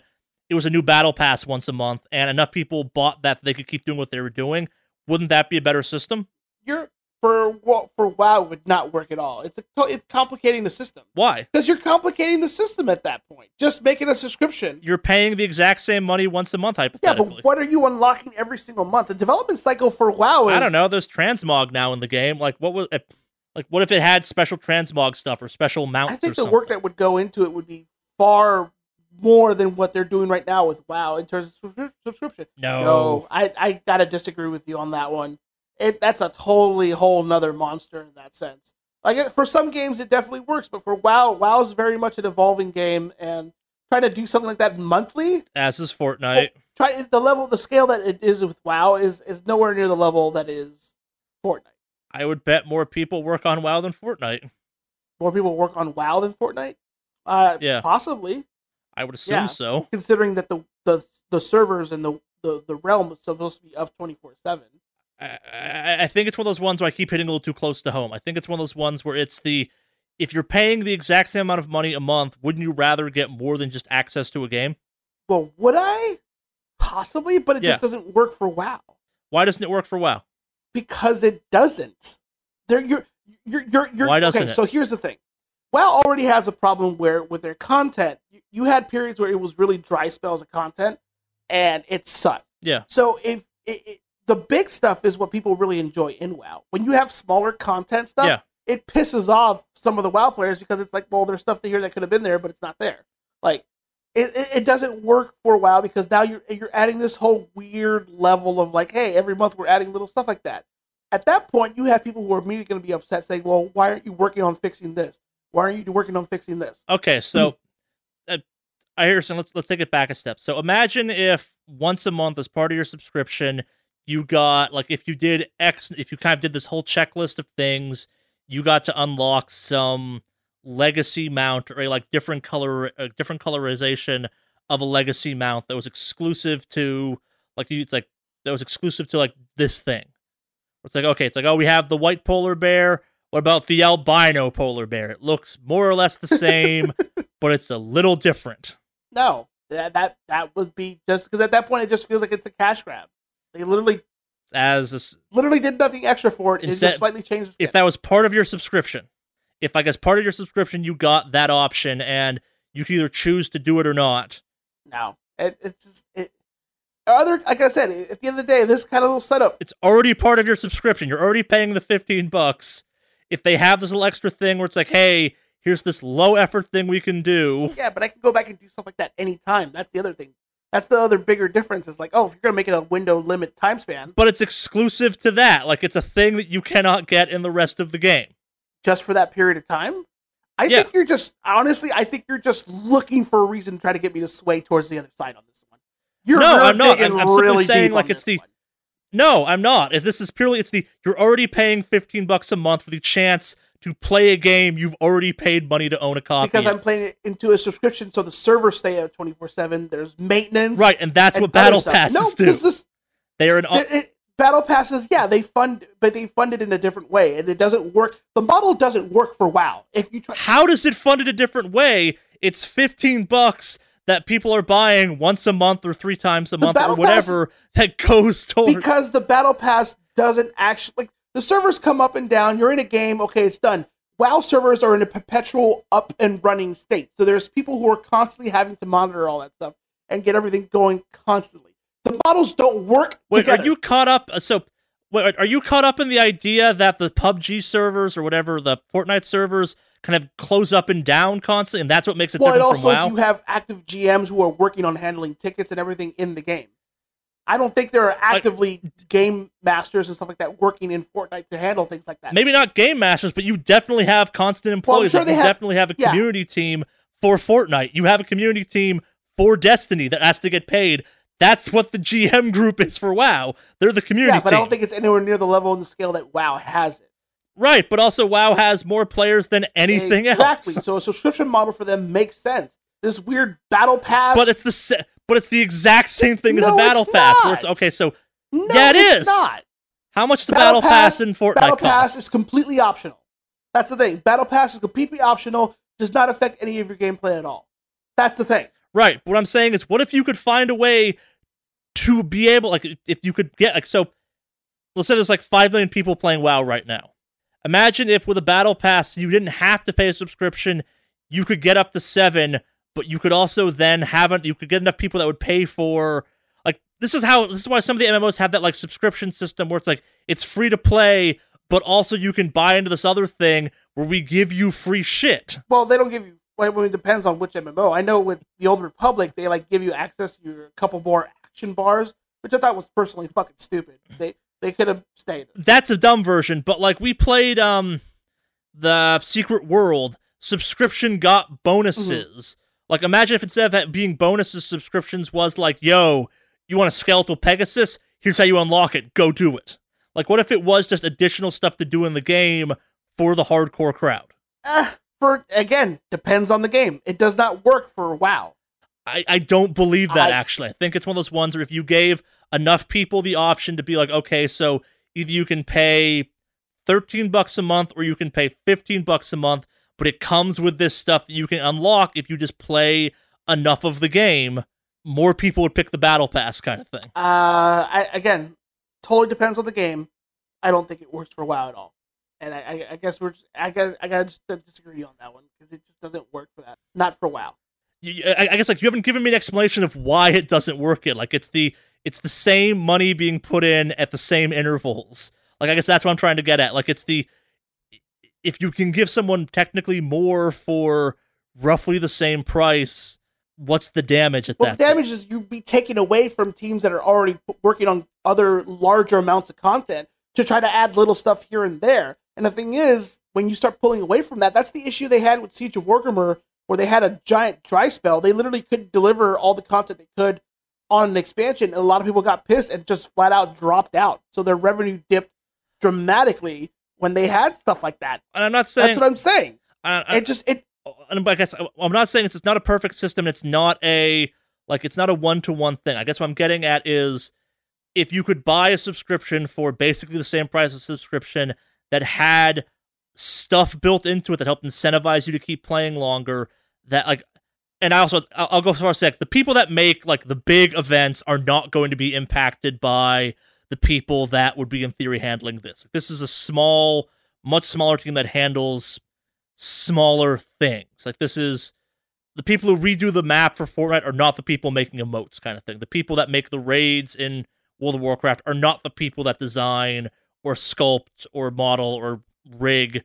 S1: it was a new battle pass once a month, and enough people bought that they could keep doing what they were doing, wouldn't that be a better system?
S2: you're for what for WoW would not work at all. It's a, it's complicating the system
S1: Why?
S2: because you're complicating the system at that point. Just making a subscription.
S1: You're paying the exact same money once a month, hypothetically.
S2: Yeah, but what are you unlocking every single month? The development cycle for WoW is
S1: I don't know. There's transmog now in the game. Like, what was? If, Like, what if it had special transmog stuff or special mounts?
S2: I think the
S1: something?
S2: work that would go into it would be far more than what they're doing right now with WoW in terms of subscription.
S1: No.
S2: No, I, I gotta disagree with you on that one. It that's a totally whole nother monster in that sense. Like it- for some games, it definitely works, but for WoW, WoW is very much an evolving game, and trying to do something like that monthly,
S1: As is Fortnite.
S2: try the level, the scale that it is with WoW is is nowhere near the level that is Fortnite.
S1: I would bet more people work on WoW than Fortnite.
S2: More people work on WoW than Fortnite. Uh,
S1: Yeah.
S2: possibly.
S1: I would assume
S2: Yeah.
S1: so.
S2: considering that the the, the servers and the, the, the realm is supposed to be up 24 7
S1: I, I, I think it's one of those ones where I keep hitting a little too close to home. I think it's one of those ones where it's the if you're paying the exact same amount of money a month, wouldn't you rather get more than just access to a game?
S2: well would i possibly but it
S1: Yeah.
S2: just doesn't work for wow
S1: Why doesn't it work for WoW?
S2: because it doesn't there you're you're you're, you're
S1: Why doesn't
S2: okay
S1: it?
S2: so here's the thing wow already has a problem where with their content you, you had periods where it was really dry spells of content and it sucked
S1: Yeah.
S2: so if it, it, the big stuff is what people really enjoy in WoW. When you have smaller content stuff,
S1: Yeah.
S2: it pisses off some of the WoW players because it's like, well, there's stuff to here that could have been there, but it's not there. Like, it, it, it doesn't work for WoW because now you're you're adding this whole weird level of like, hey, every month we're adding little stuff like that. At that point, you have people who are immediately going to be upset, saying, well, why aren't you working on fixing this? Why aren't you working on fixing this?
S1: Okay, so
S2: Hmm.
S1: uh, I hear some. Let's let's take it back a step. So imagine if once a month, as part of your subscription, you got like if you did X, if you kind of did this whole checklist of things, you got to unlock some legacy mount or a like different color, a different colorization of a legacy mount that was exclusive to like. It's like that was exclusive to like this thing. It's like okay, it's like oh, we have the white polar bear. What about the albino polar bear? It looks more or less the same, [LAUGHS] but it's a little different.
S2: No, that that that would be just because at that point it just feels like it's a cash grab. They literally
S1: As a
S2: literally did nothing extra for it. It
S1: Instead-
S2: just slightly changed
S1: if that was part of your subscription, if like as part of your subscription you got that option and you could either choose to do it or not.
S2: no, it, it's just it. Other, like I said, at the end of the day, this kind of little setup.
S1: It's already part of your subscription. You're already paying the 15 bucks. If they have this little extra thing where it's like, hey, here's this low effort thing we can do.
S2: Yeah, but I can go back and do stuff like that anytime. That's the other thing. That's the other bigger difference. Is like, oh, if you're gonna make it a window limit time span
S1: But it's exclusive to that. Like it's a thing that you cannot get in the rest of the game.
S2: just for that period of time, I
S1: Yeah.
S2: think you're just honestly, I think you're just looking for a reason to try to get me to sway towards the other side on this one. You're
S1: No, I'm not. I'm- I'm simply saying, like, it's the-
S2: one.
S1: No, I'm not. If this is purely it's the you're already paying 15 bucks a month for the chance to play a game you've already paid money to own a copy.
S2: because. I'm playing it into a subscription, so the servers stay out 24 seven. There's maintenance,
S1: Right, and that's
S2: and
S1: what battle
S2: stuff.
S1: passes
S2: no,
S1: do.
S2: This
S1: They are an
S2: it, it- battle passes. Yeah, they fund, but they fund it in a different way, and it doesn't work. The model doesn't work for WoW. If you try,
S1: How does it fund it a different way? It's 15 bucks that people are buying once a month or three times a
S2: The
S1: month or whatever that goes towards
S2: because the battle pass doesn't actually like the servers come up and down. You're in a game, okay, it's done. WoW servers are in a perpetual up and running state, so there's people who are constantly having to monitor all that stuff and get everything going constantly. The models don't work.
S1: Wait,
S2: together.
S1: are you caught up so wait, are you caught up in the idea that the PUBG servers or whatever the Fortnite servers kind of close up and down constantly and that's what makes it
S2: well, it
S1: different
S2: also
S1: from WoW?
S2: you have active GMs who are working on handling tickets and everything in the game. I don't think there are actively game masters and stuff like that working in Fortnite to handle things like that.
S1: Maybe not game masters, but you definitely have constant employees.
S2: sure
S1: Like,
S2: they
S1: you
S2: have-
S1: definitely have a
S2: yeah.
S1: community team for Fortnite. You have a community team for Destiny that has to get paid. That's what the GM group is for WoW. They're the community
S2: yeah, but
S1: team.
S2: I don't think it's anywhere near the level and the scale that WoW has it.
S1: right, but also WoW has more players than anything
S2: exactly.
S1: else. Exactly.
S2: So a subscription model for them makes sense. This weird battle pass.
S1: But it's the sa- but it's the exact same thing as a battle pass. Where it's okay, so
S2: no,
S1: yeah, it
S2: it's
S1: is.
S2: not.
S1: how much the battle, pass, in Fortnite
S2: Battle
S1: cost?
S2: pass is completely optional. That's the thing. Battle pass is completely optional. Does not affect any of your gameplay at all. That's the thing.
S1: Right. What I'm saying is, what if you could find a way to be able, like, if you could get, like, so, let's say there's like 5 million people playing WoW right now. Imagine if with a battle pass, you didn't have to pay a subscription, you could get up to seven, but you could also then have, it, you could get enough people that would pay for, like, this is how, this is why some of the MMOs have that, like, subscription system where it's like, it's free to play, but also you can buy into this other thing where we give you free shit.
S2: Well, they don't give you. Well, I mean, it depends on which MMO. I know with the Old Republic, they like give you access to your couple more action bars, which I thought was personally fucking stupid. They they could have stayed.
S1: That's a dumb version, but like we played um the Secret World subscription got bonuses. Like imagine if instead of being bonuses, subscriptions was like, yo, you want a skeletal Pegasus? Here's how you unlock it. Go do it. Like what if it was just additional stuff to do in the game for the hardcore crowd?
S2: Uh, for again, depends on the game. It does not work for WoW.
S1: I, I don't believe that
S2: I-
S1: actually. I think it's one of those ones where if you gave enough people the option to be like, okay, so either you can pay 13 bucks a month or you can pay 15 bucks a month, but it comes with this stuff that you can unlock if you just play enough of the game, more people would pick the battle pass kind of thing.
S2: Uh, I, again, totally depends on the game. I don't think it works for WoW at all. And I, I, I guess we're just, I guess I gotta just disagree on that one because it just doesn't work for that. Not for WoW.
S1: You- I, I guess like you haven't given me an explanation of why it doesn't work It Like it's the it's the same money being put in at the same intervals. Like I guess that's what I'm trying to get at. Like it's the if you can give someone technically more for roughly the same price, what's the damage at
S2: Well,
S1: that?
S2: the
S1: point?
S2: damage is you'd be taken away from teams that are already working on other larger amounts of content to try to add little stuff here and there. And the thing is, when you start pulling away from that, that's the issue they had with Siege of Orgrimmar, where they had a giant dry spell. They literally couldn't deliver all the content they could on an expansion, and a lot of people got pissed and just flat out dropped out. So their revenue dipped dramatically when they had stuff like that.
S1: And I'm not saying
S2: That's what I'm saying.
S1: I, I,
S2: It just it uh,
S1: and I guess uh, I'm not saying it's, it's not a perfect system. It's not a like it's not a one to one thing. I guess what I'm getting at is if you could buy a subscription for basically the same price as a subscription that had stuff built into it that helped incentivize you to keep playing longer. That like, and I also I'll, I'll go so far as to say the people that make like the big events are not going to be impacted by the people that would be in theory handling this. This is a small, much smaller team that handles smaller things. Like this is the people who redo the map for Fortnite are not the people making emotes kind of thing. The people that make the raids in World of Warcraft are not the people that design or sculpt or model or rig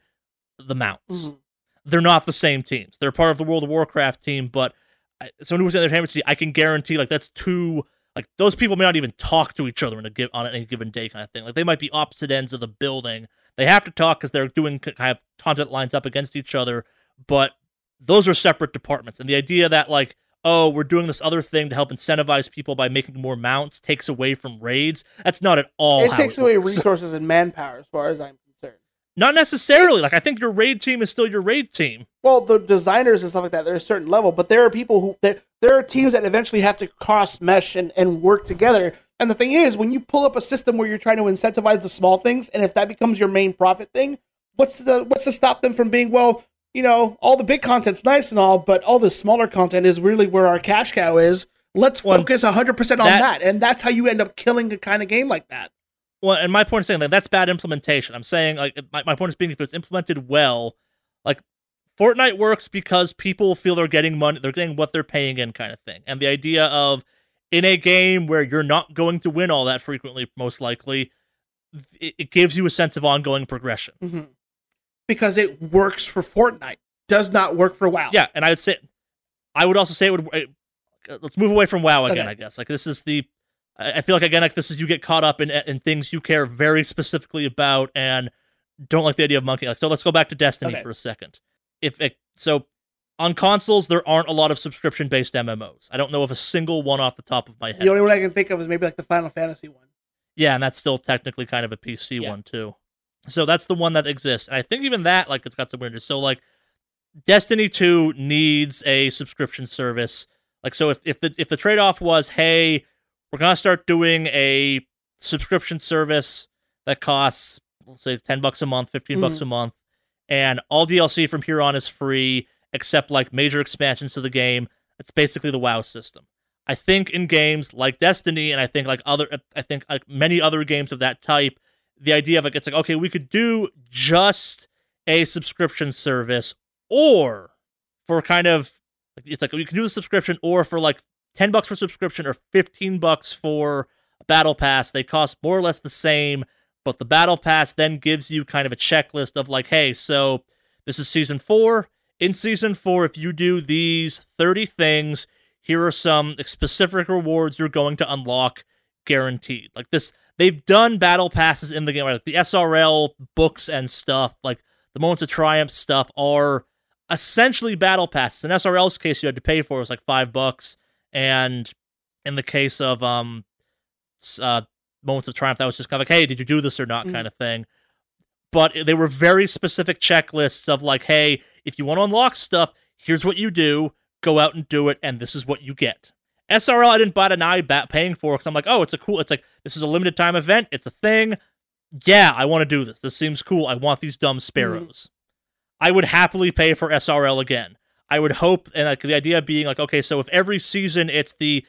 S1: the mounts.
S2: mhm.
S1: They're not the same teams. They're part of the World of Warcraft team, but I- someone who's in the entertainment team, I can guarantee like that's two like those people may not even talk to each other in a give on any given day kind of thing. Like they might be opposite ends of the building. They have to talk because they're doing kind of content lines up against each other, but those are separate departments. And the idea that like oh we're doing this other thing to help incentivize people by making more mounts takes away from raids. That's not at all.
S2: it takes away
S1: works. [LAUGHS]
S2: resources and manpower as far as I'm concerned.
S1: Not necessarily. Like I think your raid team is still your raid team.
S2: well the designers and stuff like that they're a certain level but there are people who there, are teams that eventually have to cross mesh and, and work together. And the thing is when you pull up a system where you're trying to incentivize the small things and if that becomes your main profit thing what's the what's to stop them from being well you know all the big content's nice and all but all the smaller content is really where our cash cow is. Let's
S1: Well,
S2: focus 100% on
S1: that-
S2: that. And that's how you end up killing a kind of game like that.
S1: Well, and my point is saying that that's bad implementation. I'm saying like my, my point is being if it's implemented well, like Fortnite works because people feel they're getting money, they're getting what they're paying in, kind of thing. And the idea of in a game where you're not going to win all that frequently, most likely, it, it gives you a sense of ongoing progression.
S2: Mhm. because it works for fortnite does not work for wow
S1: Yeah, and I would say, I would also say it would. It, let's move away from WoW again.
S2: Okay.
S1: I guess like this is the. I I feel like again like this is you get caught up in in things you care very specifically about and don't like the idea of monkey. Like so, let's go back to Destiny
S2: Okay.
S1: for a second. If it, so, on consoles there aren't a lot of subscription based MMOs. I don't know of a single one off the top of my head.
S2: the only one i can think of is maybe like the final fantasy one
S1: Yeah, and that's still technically kind of a PC
S2: Yeah.
S1: one too. So that's the one that exists. And I think even that, like, it's got some weirdness. So like Destiny 2 needs a subscription service. Like so if, if the if the trade off was, hey, we're gonna start doing a subscription service that costs let's say ten bucks a month, 15 bucks mm-hmm. a month, and all DLC from here on is free, except like major expansions to the game. It's basically the WoW system. I think in games like Destiny, and I think like other, I think like many other games of that type, the idea of like it's like okay, we could do just a subscription service, or for kind of it's like you can do the subscription, or for like ten bucks for subscription, or fifteen bucks for a battle pass. They cost more or less the same, But the battle pass then gives you kind of a checklist of like, hey, so this is season four. In season four, if you do these 30 things, here are some specific rewards you're going to unlock guaranteed. Like this, they've done battle passes in the game, like the SRL books and stuff, like the Moments of Triumph stuff are essentially battle passes. In SRL's case, you had to pay for it was like five bucks, and in the case of um, uh, Moments of Triumph, that was just kind of like, hey, did you do this or not, mm-hmm. kind of thing. But they were very specific checklists of like, hey, if you want to unlock stuff, here's what you do. Go out and do it, and this is what you get. SRL, I didn't buy an eye bat paying for because I'm like, oh, it's a cool. It's like this is a limited time event. It's a thing. Yeah, I want to do this. This seems cool. I want these dumb sparrows. Mm. I would happily pay for SRL again. I would hope, and like the idea being like, okay, so if every season it's the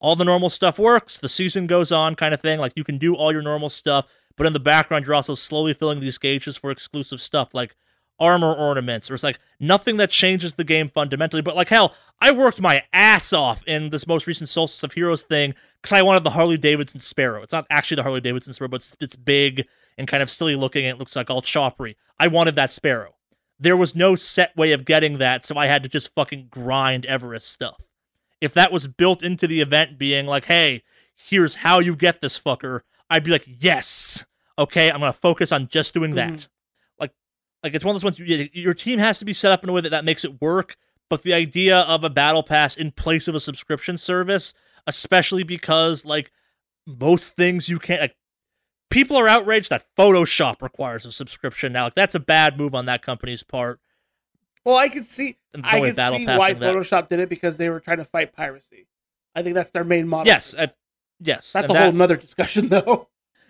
S1: all the normal stuff works, the season goes on kind of thing. Like you can do all your normal stuff, but in the background you're also slowly filling these gauges for exclusive stuff like armor ornaments. Or it's like nothing that changes the game fundamentally. But like hell, I worked my ass off in this most recent Solstice of Heroes thing because I wanted the Harley Davidson Sparrow. It's not actually the Harley Davidson Sparrow, but it's, it's big and kind of silly looking and it looks like all choppery. I wanted that Sparrow. There was no set way of getting that, so I had to just fucking grind Everis stuff. If that was built into the event being like, hey, here's how you get this fucker, I'd be like, yes, okay, I'm gonna focus on just doing that. Mm-hmm. Like, like it's one of those ones. You, Your team has to be set up in a way that that makes it work. But the idea of a battle pass in place of a subscription service, especially because like most things you can't, like, people are outraged that Photoshop requires a subscription now. Like that's a bad move on that company's part.
S2: Well, I could see, I could see why Photoshop did it because they were trying to fight piracy. I think that's their main model.
S1: Yes, uh, yes.
S2: That's and a that, whole nother discussion, [LAUGHS] though.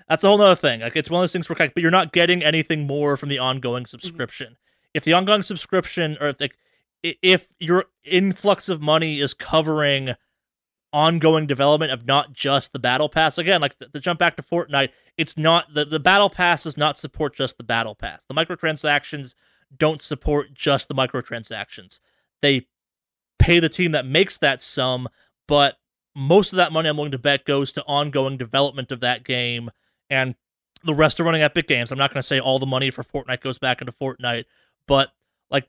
S1: That's a whole other thing. Like it's one of those things where, but you're not getting anything more from the ongoing subscription. Mm-hmm. If the ongoing subscription, or if, like, if your influx of money is covering ongoing development of not just the battle pass again like the jump back to fortnite it's not the, the battle pass does not support just the battle pass the microtransactions don't support just the microtransactions. They pay the team that makes that sum but most of that money i'm willing to bet goes to ongoing development of that game and the rest are running epic games. I'm not going to say all the money for fortnite goes back into fortnite but like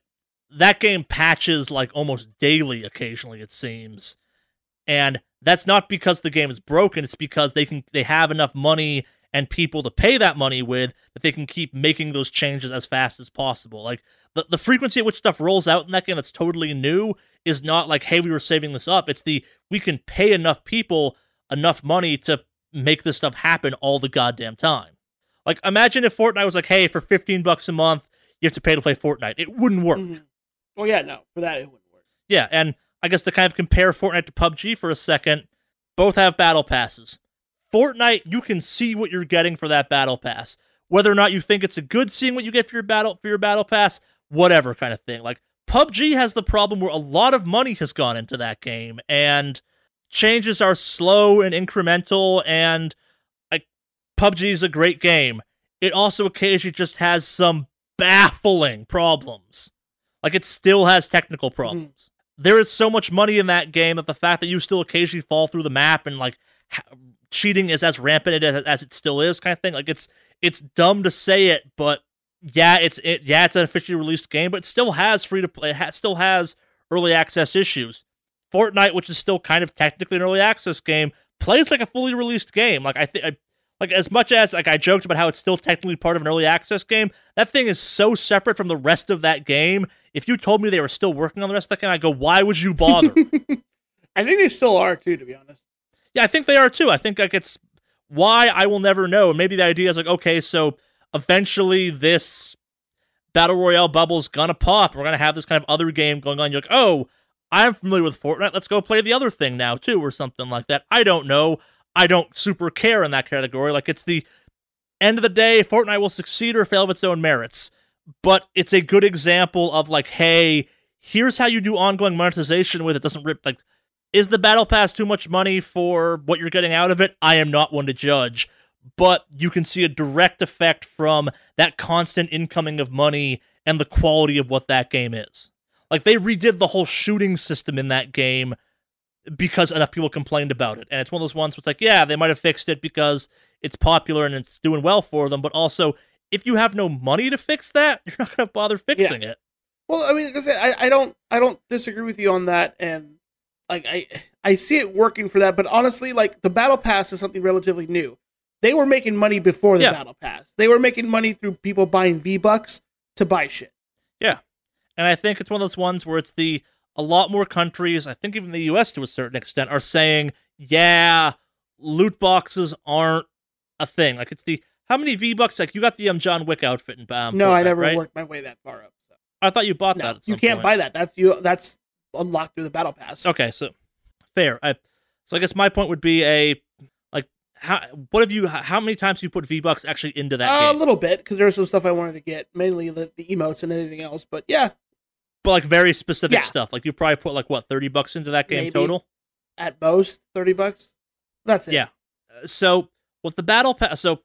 S1: that game patches like almost daily occasionally it seems. And that's not because the game is broken it's because they can they have enough money and people to pay that money with that they can keep making those changes as fast as possible. Like the, the frequency at which stuff rolls out in that game that's totally new is not like hey we were saving this up. It's the we can pay enough people enough money to make this stuff happen all the goddamn time. Like imagine if fortnite was like hey for 15 bucks a month you have to pay to play fortnite. It wouldn't work. Mm-hmm.
S2: well yeah no for that it wouldn't work.
S1: Yeah and I guess to kind of compare Fortnite to PUBG for a second, both have battle passes. Fortnite, you can see what you're getting for that battle pass. Whether or not you think it's a good seeing what you get for your battle for your battle pass, whatever kind of thing. Like PUBG has the problem where a lot of money has gone into that game and changes are slow and incremental and like PUBG is a great game. It also occasionally just has some baffling problems. Like it still has technical mm-hmm. problems there is so much money in that game that the fact that you still occasionally fall through the map and like cheating is as rampant as, as it still is kind of thing like it's it's dumb to say it but yeah it's it yeah it's an officially released game but it still has free to play it ha- still has early access issues fortnite which is still kind of technically an early access game plays like a fully released game like i think like as much as like I joked about how it's still technically part of an early access game, that thing is so separate from the rest of that game. If you told me they were still working on the rest of the game, I go, why would you bother? [LAUGHS]
S2: I think they still are too, to be honest.
S1: Yeah, I think they are too. I think like it's why I will never know. Maybe the idea is like, okay, so eventually this battle royale bubble's gonna pop. We're gonna have this kind of other game going on. You're like, oh, I'm familiar with Fortnite. Let's go play the other thing now too, or something like that. I don't know. I don't super care in that category. Like it's the end of the day, Fortnite will succeed or fail of its own merits. But it's a good example of like, hey, here's how you do ongoing monetization with it doesn't rip like is the battle pass too much money for what you're getting out of it? I am not one to judge, but you can see a direct effect from that constant incoming of money and the quality of what that game is. Like they redid the whole shooting system in that game because enough people complained about it. And it's one of those ones where it's like, yeah, they might have fixed it because it's popular and it's doing well for them, but also if you have no money to fix that, [LAUGHS] you're not going to bother fixing it.
S2: Well, I mean, like I said, I, I don't I don't disagree with you on that, and like I I see it working for that. But honestly, like the battle pass is something relatively new. They were making money before the
S1: Yeah.
S2: battle pass. They were making money through people buying V bucks to buy shit.
S1: Yeah, and I think it's one of those ones where it's the a lot more countries, I think even the US to a certain extent, are saying, yeah, loot boxes aren't a thing. Like it's the how many V bucks? Like you got the um John Wick outfit in um,
S2: no, I never
S1: right?
S2: worked my way that far up. So.
S1: I thought you bought
S2: No,
S1: that.
S2: You can't
S1: point.
S2: buy that. That's you. That's unlocked through the battle pass.
S1: Okay, so fair. I, so I guess my point would be a like how what have you how many times have you put V bucks actually into that
S2: Uh, a little bit because there's some stuff I wanted to get, mainly the, the emotes and anything else. But yeah,
S1: But like very specific
S2: Yeah.
S1: stuff. Like you probably put like what thirty bucks into that game
S2: Maybe.
S1: total.
S2: at most thirty bucks. That's it.
S1: Yeah. Uh, So with the battle pass, so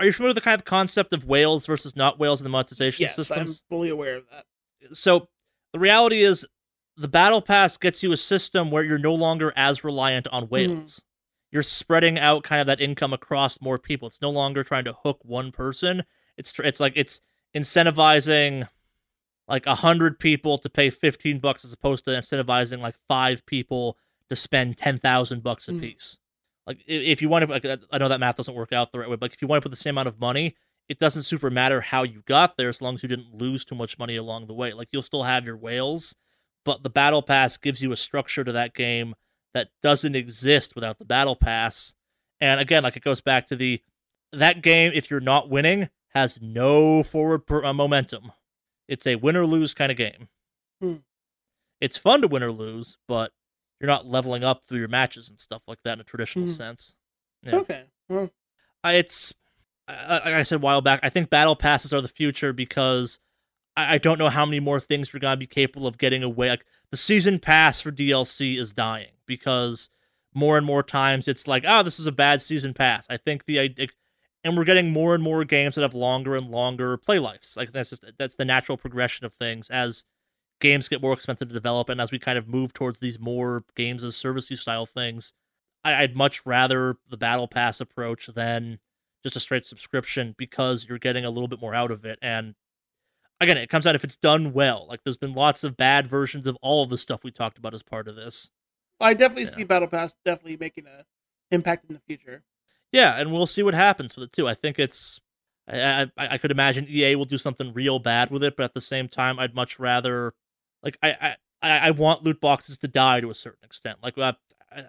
S1: are you familiar with the kind of concept of whales versus not whales in the monetization system?
S2: Yes,
S1: systems?
S2: I'm fully aware of that.
S1: So the reality is the battle pass gets you a system where you're no longer as reliant on
S2: Mm-hmm.
S1: whales. You're spreading out kind of that income across more people. It's no longer trying to hook one person. It's tr- it's like it's incentivizing like a hundred people to pay fifteen bucks as opposed to incentivizing like five people to spend ten thousand bucks a
S2: Mm.
S1: piece. Like i- if you want to, like, I know that math doesn't work out the right way, but if you want to put the same amount of money, it doesn't super matter how you got there as long as you didn't lose too much money along the way. Like you'll still have your whales, but the battle pass gives you a structure to that game that doesn't exist without the battle pass. And again, like it goes back to the that game if you're not winning has no forward per, uh, momentum. It's a win or lose kind of game.
S2: Hmm.
S1: It's fun to win or lose, but you're not leveling up through your matches and stuff like that in a traditional
S2: Hmm.
S1: sense. Yeah.
S2: Okay. Well,
S1: I- it's uh, like I said a while back. I think battle passes are the future because I, I don't know how many more things we're gonna be capable of getting away. Like the season pass for DLC is dying because more and more times it's like, oh, this is a bad season pass. I think the idea, and we're getting more and more games that have longer and longer play lives. Like that's just that's the natural progression of things as games get more expensive to develop, and as we kind of move towards these more games as service style things. I, I'd much rather the battle pass approach than just a straight subscription because you're getting a little bit more out of it. And again, it comes out if it's done well. Like there's been lots of bad versions of all of the stuff we talked about as part of this.
S2: I definitely
S1: Yeah.
S2: see battle pass definitely making a impact in the future.
S1: Yeah, and we'll see what happens with it too. I think it's. I, I I could imagine EA will do something real bad with it, but at the same time, I'd much rather, like, I I I I want loot boxes to die to a certain extent. Like, uh, I,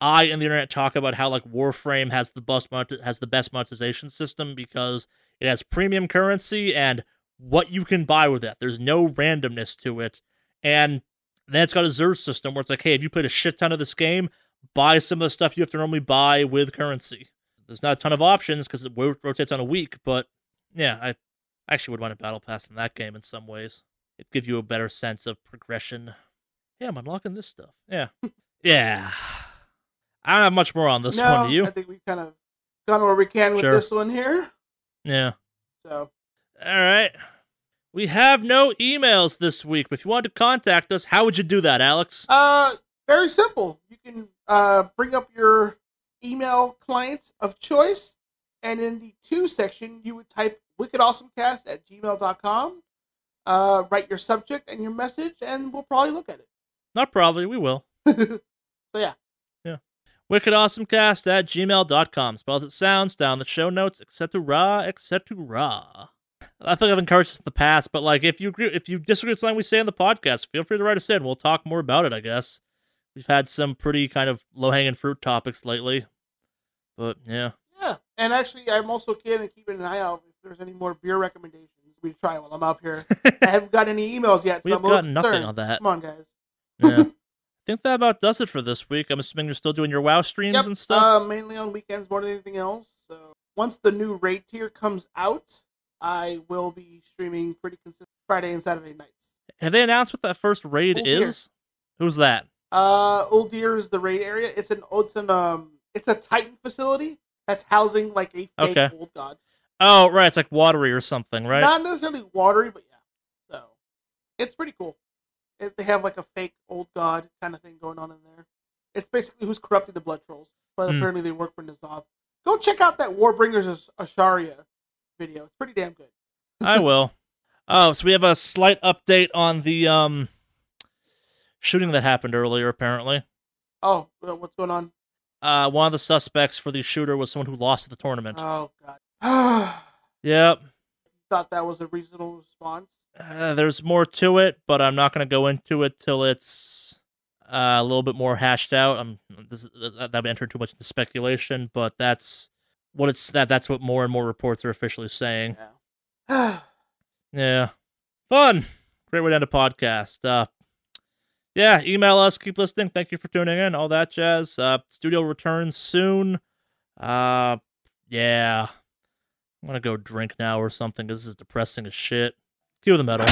S1: I and the internet talk about how like Warframe has the best has the best monetization system because it has premium currency and what you can buy with that. There's no randomness to it, and then it's got a Zerg system where it's like, hey, if you played a shit ton of this game, buy some of the stuff you have to normally buy with currency. There's not a ton of options because it rotates on a week, but yeah, I actually would want a battle pass in that game in some ways. It'd give you a better sense of progression. Yeah, I'm unlocking this stuff. Yeah, [LAUGHS] yeah. I don't have much more on this
S2: no,
S1: one. Do you?
S2: I think we've kind of gone where we can with
S1: Sure.
S2: this one here.
S1: Yeah.
S2: So
S1: All right. We have no emails this week, but if you wanted to contact us, how would you do that, Alex?
S2: Uh, very simple. You can uh, bring up your email client of choice, and in the to section, you would type wickedawesomecast at gmail.com, uh, write your subject and your message, and we'll probably look at it.
S1: Not probably, we will. [LAUGHS]
S2: so, yeah. Yeah.
S1: Wickedawesomecast at gmail.com. Spells it sounds down the show notes, etc., etc. I think I've encouraged this in the past, but like if you agree, if you disagree with something we say in the podcast, feel free to write us in. We'll talk more about it. I guess we've had some pretty kind of low hanging fruit topics lately, but yeah,
S2: Yeah. And actually, I'm also keen and keeping an eye out if there's any more beer recommendations we try while I'm up here. [LAUGHS] I haven't got any emails yet. So
S1: we've
S2: little
S1: nothing
S2: concerned.
S1: on that.
S2: Come on, guys.
S1: Yeah. [LAUGHS] I think that about does it for this week. I'm assuming you're still doing your WoW streams
S2: Yep,
S1: and stuff.
S2: Uh, mainly on weekends more than anything else. So once the new raid tier comes out, I will be streaming pretty consistent Friday and Saturday nights.
S1: Have they announced what that first raid
S2: dear.
S1: is? Who's that?
S2: Uh, Uldir is the raid area. It's an it's an um it's a Titan facility that's housing like a fake
S1: Okay.
S2: old god.
S1: Oh, right. It's like watery or something, right?
S2: Not necessarily watery, but yeah. So it's pretty cool. It, they have like a fake old god kind of thing going on in there. It's basically who's corrupting the blood trolls, but
S1: Hmm.
S2: apparently they work for N'Zoth. Go check out that Warbringers Azshara video. It's pretty damn good.
S1: I will. Oh, so we have a slight update on the um shooting that happened earlier. Apparently,
S2: Oh, what's going on?
S1: uh, one of the suspects for the shooter was someone who lost at the tournament.
S2: Oh god. [SIGHS]
S1: Yep.
S2: Thought that was a reasonable response.
S1: Uh, there's more to it, but I'm not going to go into it till it's uh, a little bit more hashed out. I'm this, that that would enter too much into speculation, but that's what it's that that's what more and more reports are officially saying.
S2: Yeah. [SIGHS]
S1: Yeah, fun, great way to end a podcast. Uh, yeah, email us, keep listening. Thank you for tuning in, all that jazz. Uh, studio returns soon. Uh, yeah, I'm gonna go drink now or something. This is depressing as shit. Cue the metal.